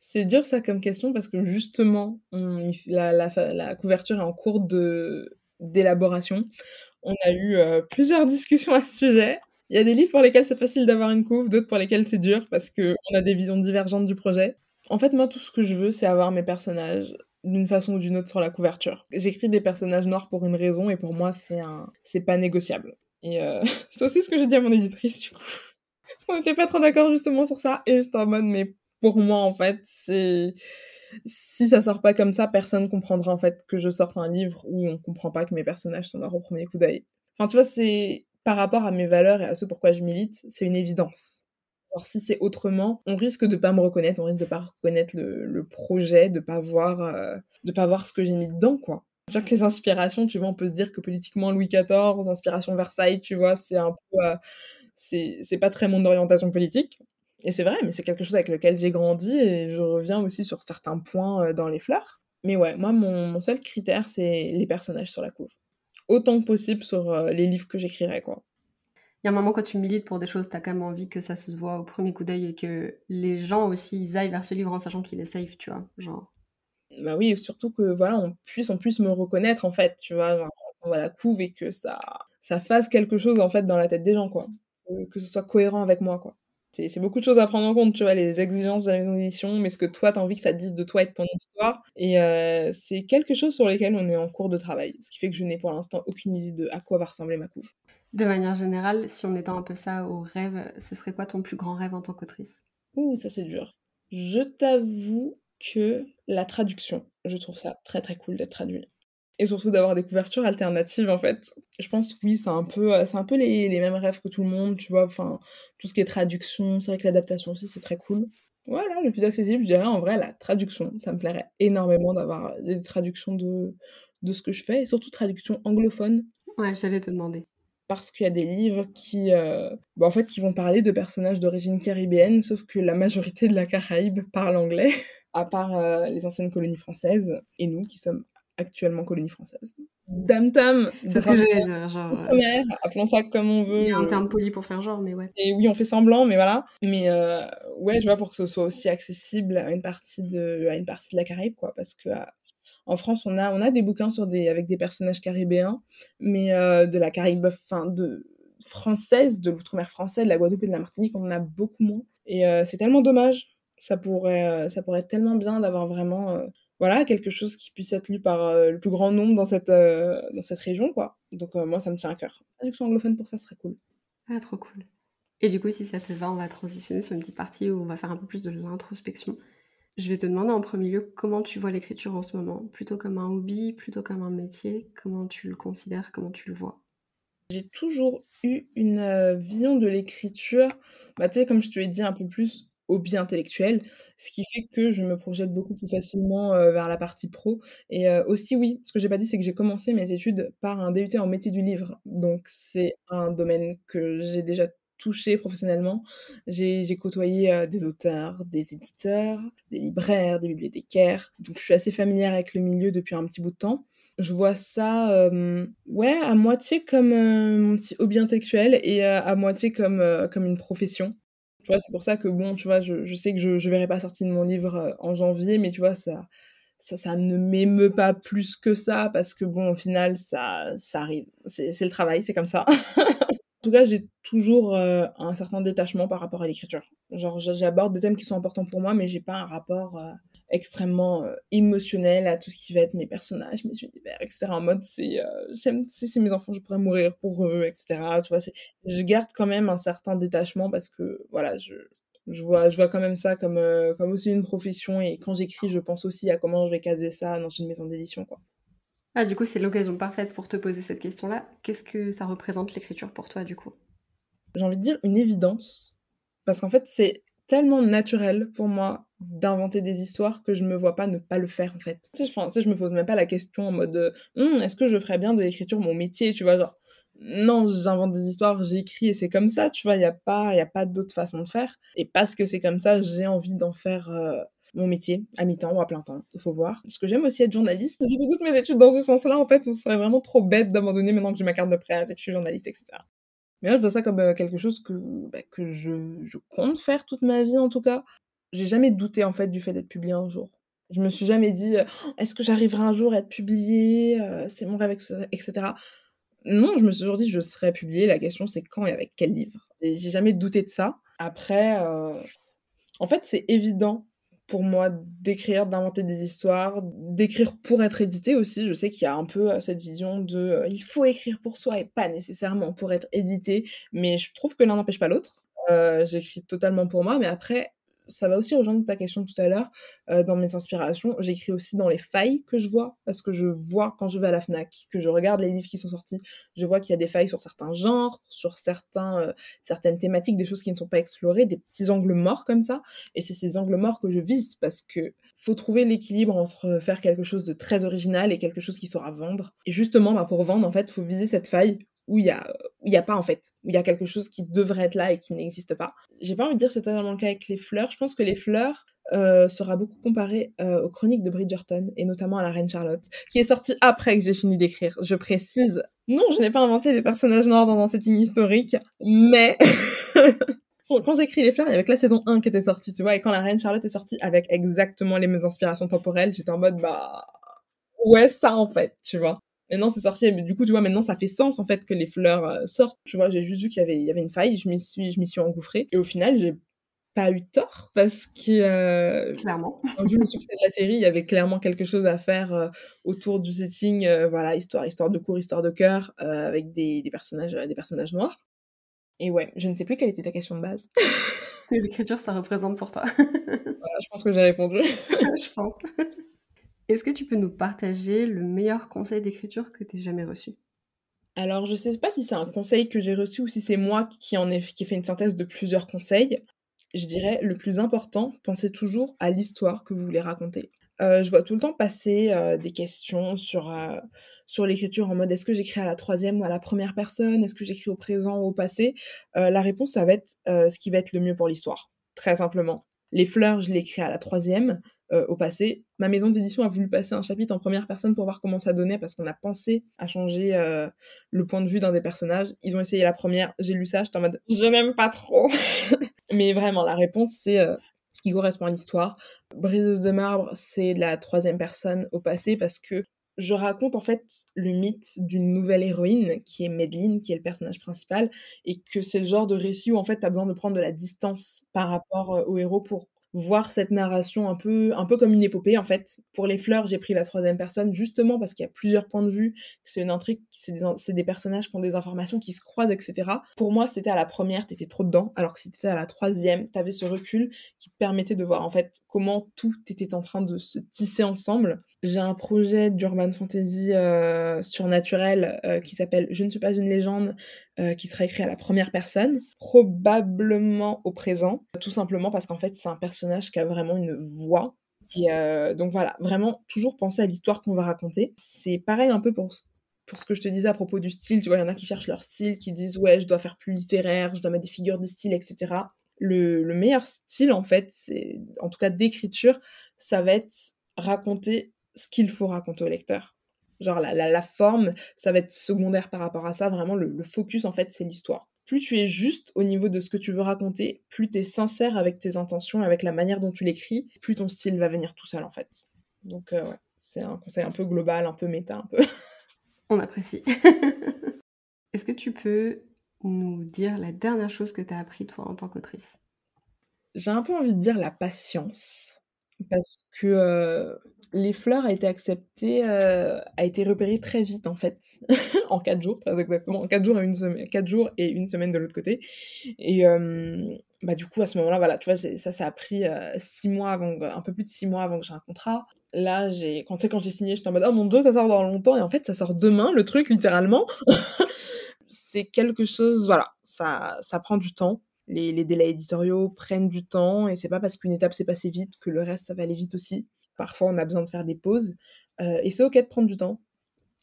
C'est dur ça comme question parce que justement, la, couverture est en cours de d'élaboration. On a eu euh, plusieurs discussions à ce sujet. Il y a des livres pour lesquels c'est facile d'avoir une couve, d'autres pour lesquels c'est dur parce qu'on a des visions divergentes du projet. En fait, moi, tout ce que je veux, c'est avoir mes personnages d'une façon ou d'une autre sur la couverture. J'écris des personnages noirs pour une raison et pour moi, c'est un, c'est pas négociable. Et euh, c'est aussi ce que j'ai dit à mon éditrice du coup. Parce qu'on n'était pas trop d'accord justement sur ça et j'étais en mode mais pour moi, en fait, c'est si ça sort pas comme ça, personne comprendra en fait que je sorte un livre où on comprend pas que mes personnages sont noirs au premier coup d'œil. Enfin, tu vois, c'est par rapport à mes valeurs et à ce pourquoi je milite, c'est une évidence. Alors si c'est autrement, on risque de pas me reconnaître, on risque de pas reconnaître le, projet, de pas voir, euh, de pas voir ce que j'ai mis dedans, quoi. Déjà que les inspirations, tu vois, on peut se dire que politiquement Louis XIV, inspiration Versailles, tu vois, c'est un peu, euh, c'est pas très mon orientation politique. Et c'est vrai, mais c'est quelque chose avec lequel j'ai grandi et je reviens aussi sur certains points euh, dans les fleurs. Mais ouais, moi, mon, seul critère, c'est les personnages sur la couve. Autant que possible sur les livres que j'écrirai, quoi. Il y a un moment quand tu milites pour des choses, t'as quand même envie que ça se voit au premier coup d'œil et que les gens aussi ils aillent vers ce livre en sachant qu'il est safe, tu vois. Genre. Bah oui, surtout que voilà, on puisse, on puisse me reconnaître en fait, tu vois, genre, on la couve et que ça, ça fasse quelque chose en fait dans la tête des gens, quoi. Que ce soit cohérent avec moi, quoi c'est beaucoup de choses à prendre en compte, tu vois, les exigences de la maison d'édition, mais ce que toi, tu as envie que ça dise de toi et de ton histoire. Et euh, c'est quelque chose sur lequel on est en cours de travail, ce qui fait que je n'ai pour l'instant aucune idée de à quoi va ressembler ma couve. De manière générale, si on étend un peu ça au rêve, ce serait quoi ton plus grand rêve en tant qu'autrice? Ouh, ça c'est dur. Je t'avoue que la traduction, je trouve ça très très cool d'être traduit et surtout d'avoir des couvertures alternatives en fait. Je pense que oui, c'est un peu, c'est un peu les, les, mêmes rêves que tout le monde, tu vois, enfin, tout ce qui est traduction, c'est vrai que l'adaptation aussi c'est très cool. Voilà, le plus accessible, je dirais en vrai la traduction, ça me plairait énormément d'avoir des traductions de, de ce que je fais, et surtout traduction anglophone. Ouais, j'allais te demander. Parce qu'il y a des livres qui, euh, bah, en fait, qui vont parler de personnages d'origine caribéenne, sauf que la majorité de la Caraïbe parle anglais, à part euh, les anciennes colonies françaises, et nous qui sommes actuellement colonie française. Dame Tam. C'est ce que j'allais dire, genre. Euh, appelons ça comme on veut. Il y a un terme poli pour faire genre, mais ouais. Et oui, on fait semblant, mais voilà. Mais euh, ouais, je vois pour que ce soit aussi accessible à une partie de, à une partie de la Caraïbe, quoi, parce que euh, en France, on a, on a des bouquins avec des personnages caribéens, mais de la Caraïbe, enfin de française, de l'outre-mer français, de la Guadeloupe et de la Martinique, on en a beaucoup moins. Et c'est tellement dommage. Ça pourrait, ça pourrait être tellement bien d'avoir vraiment voilà, quelque chose qui puisse être lu par euh, le plus grand nombre dans cette, euh, dans cette région, quoi. Donc euh, moi, ça me tient à cœur. Traduction anglophone pour ça serait cool. Ah, trop cool. Et du coup, si ça te va, on va transitionner sur une petite partie où on va faire un peu plus de l'introspection. Je vais te demander en premier lieu comment tu vois l'écriture en ce moment. Plutôt comme un hobby, plutôt comme un métier Comment tu le considères Comment tu le vois? J'ai toujours eu une vision de l'écriture, bah, comme je te l'ai dit un peu plus hobby intellectuel, ce qui fait que je me projette beaucoup plus facilement euh, vers la partie pro. Et euh, aussi, oui, ce que j'ai pas dit, c'est que j'ai commencé mes études par un DUT en métier du livre. Donc, c'est un domaine que j'ai déjà touché professionnellement. J'ai côtoyé euh, des auteurs, des éditeurs, des libraires, des bibliothécaires. Donc, je suis assez familière avec le milieu depuis un petit bout de temps je vois ça ouais à moitié comme mon petit hobby intellectuel et à moitié comme comme une profession tu vois, c'est pour ça que, bon, tu vois, je, sais que je ne verrai pas sortir de mon livre euh, en janvier, mais tu vois, ça, ça, ça ne m'émeut pas plus que ça, parce que, bon, au final, ça, ça arrive. C'est le travail, c'est comme ça. en tout cas, j'ai toujours euh, un certain détachement par rapport à l'écriture. Genre, j'aborde des thèmes qui sont importants pour moi, mais j'ai pas un rapport euh, extrêmement euh, émotionnel à tout ce qui va être mes personnages, mes univers, etc. En mode, c'est, j'aime, si c'est mes enfants, je pourrais mourir pour eux, etc. Tu vois, je garde quand même un certain détachement parce que, voilà, je, Je vois, je vois quand même ça comme, comme aussi une profession et quand j'écris, je pense aussi à comment je vais caser ça dans une maison d'édition, quoi. Ah, du coup, c'est l'occasion parfaite pour te poser cette question-là. Qu'est-ce que ça représente l'écriture pour toi, du coup? J'ai envie de dire une évidence. Parce qu'en fait, c'est tellement naturel pour moi d'inventer des histoires que je me vois pas ne pas le faire en fait. Tu sais, je, je me pose même pas la question en mode hum, est-ce que je ferais bien de l'écriture mon métier, tu vois, genre non, j'invente des histoires, j'écris et c'est comme ça, tu vois, il y a pas y a pas d'autre façon de faire et parce que c'est comme ça, j'ai envie d'en faire euh, mon métier à mi-temps ou à plein temps, il faut voir. Ce que j'aime aussi être journaliste, j'ai fait toutes mes études dans ce sens-là en fait, ce serait vraiment trop bête d'abandonner maintenant que j'ai ma carte de prêt que je suis journaliste, etc. Mais là, je vois ça comme euh, quelque chose que, bah, que je, je, compte faire toute ma vie, en tout cas. J'ai jamais douté, en fait, du fait d'être publié un jour. Je me suis jamais dit, euh, est-ce que j'arriverai un jour à être publié C'est mon rêve, etc. Non, je me suis toujours dit, je serai publié. La question, c'est quand et avec quel livre. Et j'ai jamais douté de ça. Après, en fait, c'est évident pour moi d'écrire, d'inventer des histoires, d'écrire pour être édité aussi. Je sais qu'il y a un peu euh, cette vision de euh, il faut écrire pour soi et pas nécessairement pour être édité, mais je trouve que l'un n'empêche pas l'autre. Euh, j'écris totalement pour moi, mais après, ça va aussi rejoindre ta question tout à l'heure. Euh, dans mes inspirations, j'écris aussi dans les failles que je vois, parce que je vois quand je vais à la FNAC, que je regarde les livres qui sont sortis, je vois qu'il y a des failles sur certains genres, sur certains, euh, certaines thématiques, des choses qui ne sont pas explorées, des petits angles morts comme ça. Et c'est ces angles morts que je vise, parce que faut trouver l'équilibre entre faire quelque chose de très original et quelque chose qui saura vendre. Et justement, pour vendre, en fait, faut viser cette faille où il y a il y a pas en fait. Où il y a quelque chose qui devrait être là et qui n'existe pas. J'ai pas envie de dire c'est totalement le cas avec les fleurs. Je pense que les fleurs euh, sera beaucoup comparé euh, aux chroniques de Bridgerton et notamment à la reine Charlotte qui est sortie après que j'ai fini d'écrire. Je précise non je n'ai pas inventé les personnages noirs dans un setting historique mais quand j'ai écrit les fleurs, il y avait que la saison 1 qui était sortie, tu vois, et quand la reine Charlotte est sortie avec exactement les mêmes inspirations temporelles, j'étais en mode, bah, ouais, ça en fait, tu vois? Maintenant, c'est sorti. Mais du coup, tu vois, maintenant, ça fait sens, en fait, que les fleurs euh, sortent. Tu vois, j'ai juste vu qu'il y avait, il y avait une faille. Je m'y suis, je m'y suis engouffrée. Et au final, j'ai pas eu tort parce que euh, clairement vu le succès de la série il y avait clairement quelque chose à faire euh, autour du setting voilà histoire histoire de cours histoire de cœur avec des, des, personnages des personnages noirs et ouais je ne sais plus quelle était ta question de base l'écriture ça représente pour toi voilà, je pense que j'ai répondu je pense est-ce que tu peux nous partager le meilleur conseil d'écriture que tu aies jamais reçu? Alors, je sais pas si c'est un conseil que j'ai reçu ou si c'est moi qui en ai fait une synthèse de plusieurs conseils. Je dirais le plus important, pensez toujours à l'histoire que vous voulez raconter. Euh, je vois tout le temps passer euh, des questions sur, euh, sur l'écriture en mode est-ce que j'écris à la troisième ou à la première personne? Est-ce que j'écris au présent ou au passé? La réponse, ça va être ce qui va être le mieux pour l'histoire, très simplement. Les fleurs, je l'écris à la troisième. Euh, au passé. Ma maison d'édition a voulu passer un chapitre en première personne pour voir comment ça donnait parce qu'on a pensé à changer euh, le point de vue d'un des personnages. Ils ont essayé la première, j'ai lu ça, j'étais en mode je n'aime pas trop. Mais vraiment, la réponse c'est euh, ce qui correspond à l'histoire. Briseuse de marbre, c'est la troisième personne au passé parce que je raconte en fait le mythe d'une nouvelle héroïne qui est Medline, qui est le personnage principal, et que c'est le genre de récit où en fait t'as besoin de prendre de la distance par rapport au héros pour voir cette narration un peu, un peu comme une épopée en fait. Pour les fleurs, j'ai pris la troisième personne justement parce qu'il y a plusieurs points de vue, c'est une intrigue, c'est des, des, personnages qui ont des informations qui se croisent, etc. Pour moi, c'était à la première, t'étais trop dedans, alors que si t'étais à la troisième, t'avais ce recul qui te permettait de voir en fait comment tout était en train de se tisser ensemble. J'ai un projet d'urban fantasy euh, surnaturel euh, qui s'appelle Je ne suis pas une légende, euh, qui sera écrit à la première personne, probablement au présent, tout simplement parce qu'en fait c'est un personnage qui a vraiment une voix. Et donc voilà, vraiment toujours penser à l'histoire qu'on va raconter. C'est pareil un peu pour pour ce que je te disais à propos du style, tu vois, il y en a qui cherchent leur style, qui disent ouais, je dois faire plus littéraire, je dois mettre des figures de style, etc. Le, le meilleur style, en fait, c'est, en tout cas d'écriture, ça va être raconter ce qu'il faut raconter au lecteur. Genre la, la, forme, ça va être secondaire par rapport à ça. Vraiment, le, focus, en fait, c'est l'histoire. Plus tu es juste au niveau de ce que tu veux raconter, plus tu es sincère avec tes intentions, avec la manière dont tu l'écris, plus ton style va venir tout seul, en fait. Donc, euh, ouais, c'est un conseil un peu global, un peu méta, un peu. On apprécie. Est-ce que tu peux nous dire la dernière chose que tu as appris, toi, en tant qu'autrice? J'ai un peu envie de dire la patience parce que, les fleurs a été accepté, a été repéré très vite en fait, en 4 jours, très exactement, en 4 jours et 1 semaine 4 jours et 1 semaine de l'autre côté et bah, du coup à ce moment-là, voilà, tu vois, ça, ça a pris, 6 mois avant un peu plus de 6 mois avant que j'ai un contrat. Là, j'ai quand tu sais, quand j'ai signé, j'étais en mode: «Oh mon Dieu, ça sort dans longtemps» et en fait, ça sort demain le truc littéralement. C'est quelque chose, voilà, ça ça prend du temps. Les les délais éditoriaux prennent du temps et c'est pas parce qu'une étape s'est passée vite que le reste ça va aller vite aussi. Parfois, on a besoin de faire des pauses, heu et c'est OK de prendre du temps.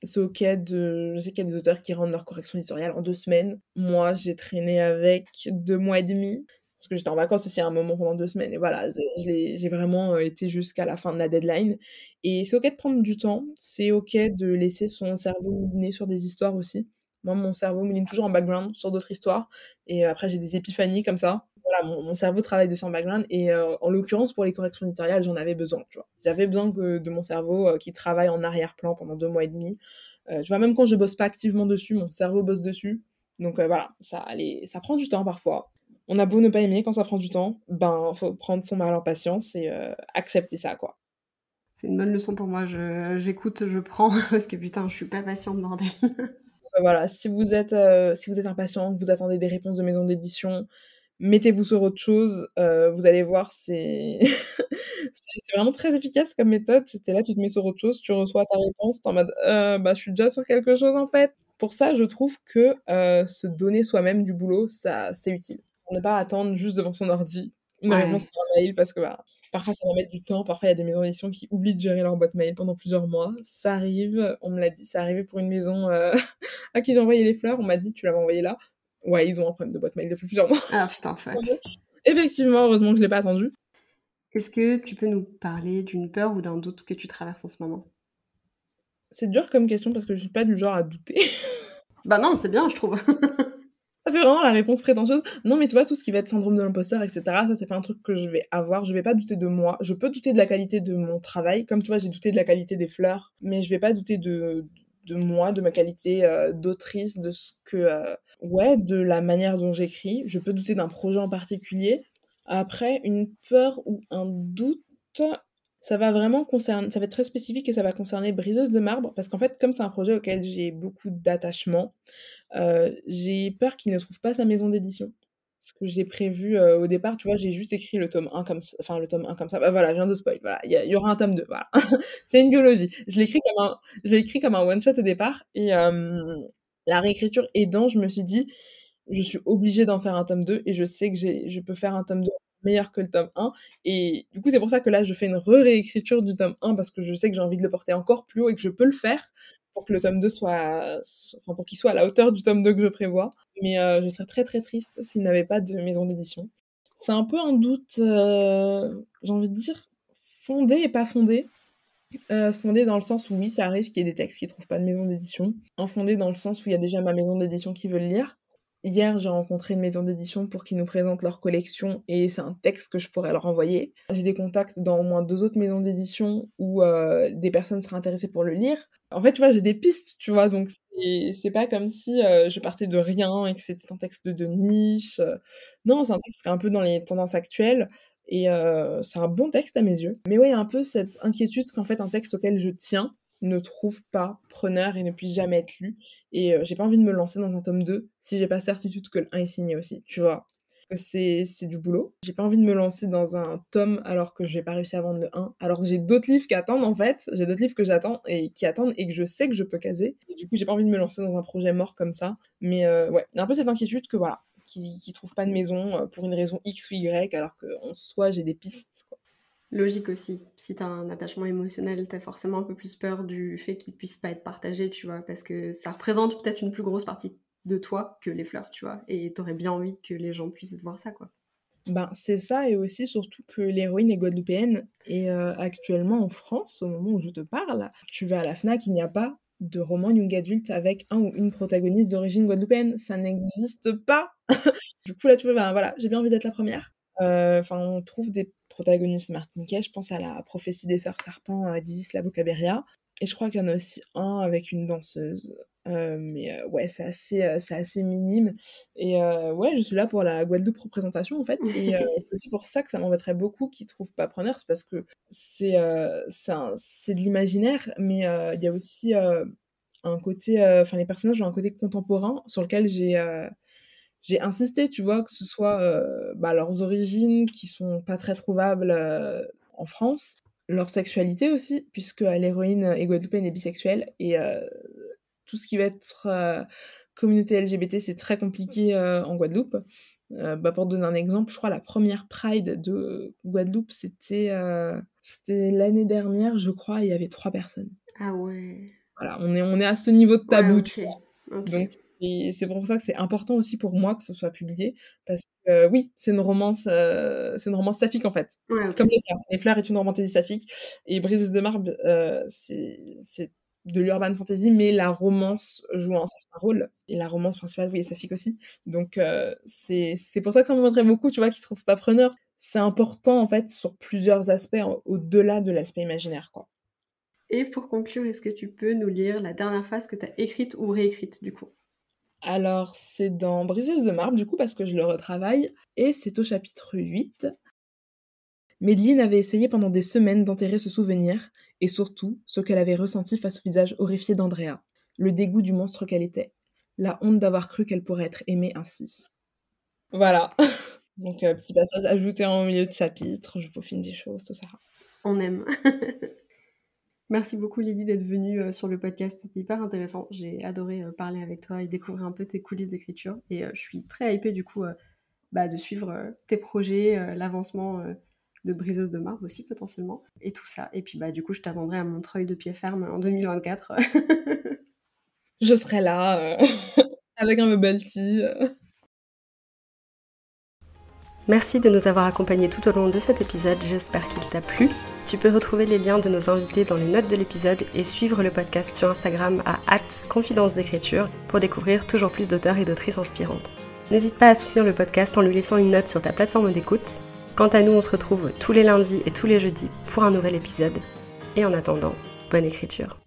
C'est OK de je sais qu'il y a des auteurs qui rendent leur correction éditoriale en 2 semaines. Moi, j'ai traîné avec 2 mois et demi parce que j'étais en vacances aussi à un moment pendant 2 semaines et voilà, j'ai vraiment, été jusqu'à la fin de la deadline et c'est OK de prendre du temps. C'est OK de laisser son cerveau mouliner sur des histoires aussi. Moi, mon cerveau mouline toujours en background sur d'autres histoires et après j'ai des épiphanies comme ça. Voilà, mon mon cerveau travaille dessus en background et heu, en l'occurrence pour les corrections éditoriales, j'en avais besoin, tu vois? J'avais besoin que de mon cerveau, heu, qui travaille en arrière-plan pendant 2 mois et demi. Heu, tu vois, même quand je bosse pas activement dessus, mon cerveau bosse dessus. Donc voilà, ça allez ça prend du temps parfois. On a beau ne pas aimer quand ça prend du temps, ben, faut prendre son mal en patience et accepter ça, quoi. C'est une bonne leçon pour moi, je j'écoute, je prends parce que putain, je suis pas patiente, bordel. Voilà, si vous êtes, si vous êtes impatient, que vous attendez des réponses de maisons d'édition, mettez-vous sur autre chose, heu, vous allez voir, c'est vraiment très efficace comme méthode. Tu es là, tu te mets sur autre chose, tu reçois ta réponse, tu es en mode: «Heu, bah, je suis déjà sur quelque chose, en fait». Pour ça, je trouve que, heu, se donner soi-même du boulot, ça c'est utile. Pour ne pas attendre juste devant son ordi une Ouais. réponse par mail parce que, bah, parfois ça va mettre du temps, parfois il y a des maisons d'édition qui oublient de gérer leur boîte mail pendant plusieurs mois. Ça arrive, on me l'a dit, c'est arrivé pour une maison, à qui j'ai envoyé les fleurs, on m'a dit: «Tu l'avais envoyé là?» Ouais, ils ont un problème de boîte mail depuis plusieurs mois. Ah putain, fuck. Effectivement, heureusement que je l'ai pas attendu. Est-ce que tu peux nous parler d'une peur ou d'un doute que tu traverses en ce moment? C'est dur comme question parce que je suis pas du genre à douter. Bah non, c'est bien, je trouve. Ça fait vraiment la réponse prétentieuse. Non, mais tu vois, tout ce qui va être syndrome de l'imposteur, et cetera, ça, c'est pas un truc que je vais avoir. Je vais pas douter de moi. Je peux douter de la qualité de mon travail, comme tu vois, j'ai douté de la qualité des fleurs, mais je vais pas douter de de moi, de ma qualité, heu, d'autrice, de ce que, heu ouais, de la manière dont j'écris. Je peux douter d'un projet en particulier. Après, une peur ou un doute, ça va vraiment concern ça va être très spécifique et ça va concerner Briseuse de marbre parce qu'en fait, comme c'est un projet auquel j'ai beaucoup d'attachement, heu, j'ai peur qu'il ne trouve pas sa maison d'édition. Ce que j'ai prévu, heu, au départ, tu vois, j'ai juste écrit le tome 1 comme ç enfin le tome 1 comme ça. Bah voilà, je viens de spoil, voilà, il y aura un tome 2, voilà. C'est une biologie. Je l'ai écrit comme un un one shot au départ et la réécriture aidant, je me suis dit: «Je suis obligée d'en faire un tome 2 et je sais que je peux faire un tome 2 meilleur que le tome 1» et du coup, c'est pour ça que là, je fais une re-réécriture du tome 1 parce que je sais que j'ai envie de le porter encore plus haut et que je peux le faire pour que le tome 2 soit enfin pour qu'il soit à la hauteur du tome 2 que je prévois. Mais heu, je serais très, très triste s'il n'avait pas de maison d'édition. C'est un peu un doute, heu, j'ai envie de dire fondé et pas fondé. Heu, fondé dans le sens où oui, ça arrive qu'il y ait des textes qui trouvent pas de maison d'édition. Infondé dans le sens où il y a déjà ma maison d'édition qui veut le lire. Hier, j'ai rencontré une maison d'édition pour qu'ils nous présentent leur collection et c'est un texte que je pourrais leur envoyer. J'ai des contacts dans au moins 2 autres maisons d'édition où, heu, des personnes seraient intéressées pour le lire. En fait, tu vois, j'ai des pistes, tu vois? Donc c'est pas comme si, heu, je partais de rien et que c'était un texte de niche. Non, c'est un texte qui est un peu dans les tendances actuelles et heu, c'est un bon texte à mes yeux. Mais ouais, un peu cette inquiétude qu'en fait un texte auquel je tiens ne trouve pas preneur et ne puisse jamais être lu et heu, j'ai pas envie de me lancer dans un tome 2 si j'ai pas certitude que le 1 est signé aussi, tu vois? C'est du boulot. J'ai pas envie de me lancer dans un tome alors que j'ai pas réussi à vendre le 1, alors que j'ai d'autres livres qui attendent en fait. J'ai d'autres livres que j'attends et qui attendent et que je sais que je peux caser du coup, j'ai pas envie de me lancer dans un projet mort comme ça. Mais heu, ouais, un peu cette inquiétude que voilà, qu'il qu'il trouve pas de maison, heu, pour une raison X ou Y alors qu'en soi, j'ai des pistes, quoi. Logique aussi. Si tu as un attachement émotionnel, tu as forcément un peu plus peur du fait qu'il puisse pas être partagé, tu vois? Parce que ça représente peut-être une plus grosse partie de toi que les fleurs, tu vois? Et tu aurais bien envie que les gens puissent voir ça, quoi. Ben, c'est ça et aussi surtout que l'héroïne est guadeloupéenne et heu, actuellement en France, au moment où je te parle, tu vas à la Fnac, il n'y a pas de roman young adulte avec un ou une protagoniste d'origine guadeloupéenne. Ça n'existe pas! Du coup, là, tu vois, ben, voilà, j'ai bien envie d'être la 1re. Heu, enfin, on trouve des protagonistes martiniquais, je pense à la prophétie des sœurs serpents, heu, d'Isis Labocaberia. et je crois qu'il y en a aussi un avec une danseuse. Euh, mais euh, ouais, c'est assez, euh, c'est assez minime. Et ouais, je suis là pour la Guadeloupe représentation en fait. Et c'est aussi pour ça que ça m'embêterait beaucoup qu'ils trouvent pas preneur. C'est parce que c'est c'est de l'imaginaire, mais il y a aussi un côté. Enfin, les personnages ont un côté contemporain sur lequel j'ai j'ai insisté, tu vois, que ce soit bah, leurs origines qui sont pas très trouvables en France, leur sexualité aussi, puisque l'héroïne est guadeloupéenne et bisexuelle, et tout ce qui va être communauté LGBT, c'est très compliqué en Guadeloupe. bah, pour donner un exemple, je crois la première Pride de Guadeloupe, c'était l'année dernière, je crois, il y avait trois personnes. Ah ouais. Voilà, on est, on est à ce niveau de tabou. Donc c'est pour ça que c'est important aussi pour moi que ce soit publié, parce que oui, c'est une romance, c'est une romance saphique en fait. Comme les fleurs. Les fleurs est une romance saphique, et Briseuse de marbre, c'est de l'urban fantasy, mais la romance joue un certain rôle. Et la romance principale, oui, est saphique aussi. Donc, c'est pour ça que ça me beaucoup, tu vois, qu'ils se trouvent pas preneur. C'est important, en fait, sur plusieurs aspects, au-delà de l'aspect imaginaire, quoi. Et pour conclure, est-ce que tu peux nous lire la dernière phrase que tu as écrite ou réécrite, du coup? Alors, c'est dans Briseuse de marbre, du coup, parce que je le retravaille, et c'est au chapitre 8. Médeline avait essayé pendant des semaines d'enterrer ce souvenir, et surtout ce qu'elle avait ressenti face au visage horrifié d'Andrea, le dégoût du monstre qu'elle était, la honte d'avoir cru qu'elle pourrait être aimée ainsi. Voilà. Donc, euh, petit passage ajouté en milieu de chapitre, je peaufine des choses, tout ça. On aime. Merci beaucoup Lydie d'être venue euh, sur le podcast, c'était hyper intéressant. J'ai adoré euh, parler avec toi et découvrir un peu tes coulisses d'écriture. Et je suis très hypée du coup bah, de suivre tes projets, l'avancement de briseuse de marbre aussi potentiellement, et tout ça. Et puis bah du coup, je t'attendrai à Montreuil de pied ferme en 2024. je serai là euh, avec un tea. Merci de nous avoir accompagnés tout au long de cet épisode, j'espère qu'il t'a plu. Tu peux retrouver les liens de nos invités dans les notes de l'épisode et suivre le podcast sur Instagram à confidence d'écriture pour découvrir toujours plus d'auteurs et d'autrices inspirantes. N'hésite pas à soutenir le podcast en lui laissant une note sur ta plateforme d'écoute Quant à nous, on se retrouve tous les lundis et tous les jeudis pour un nouvel épisode. Et en attendant, bonne écriture.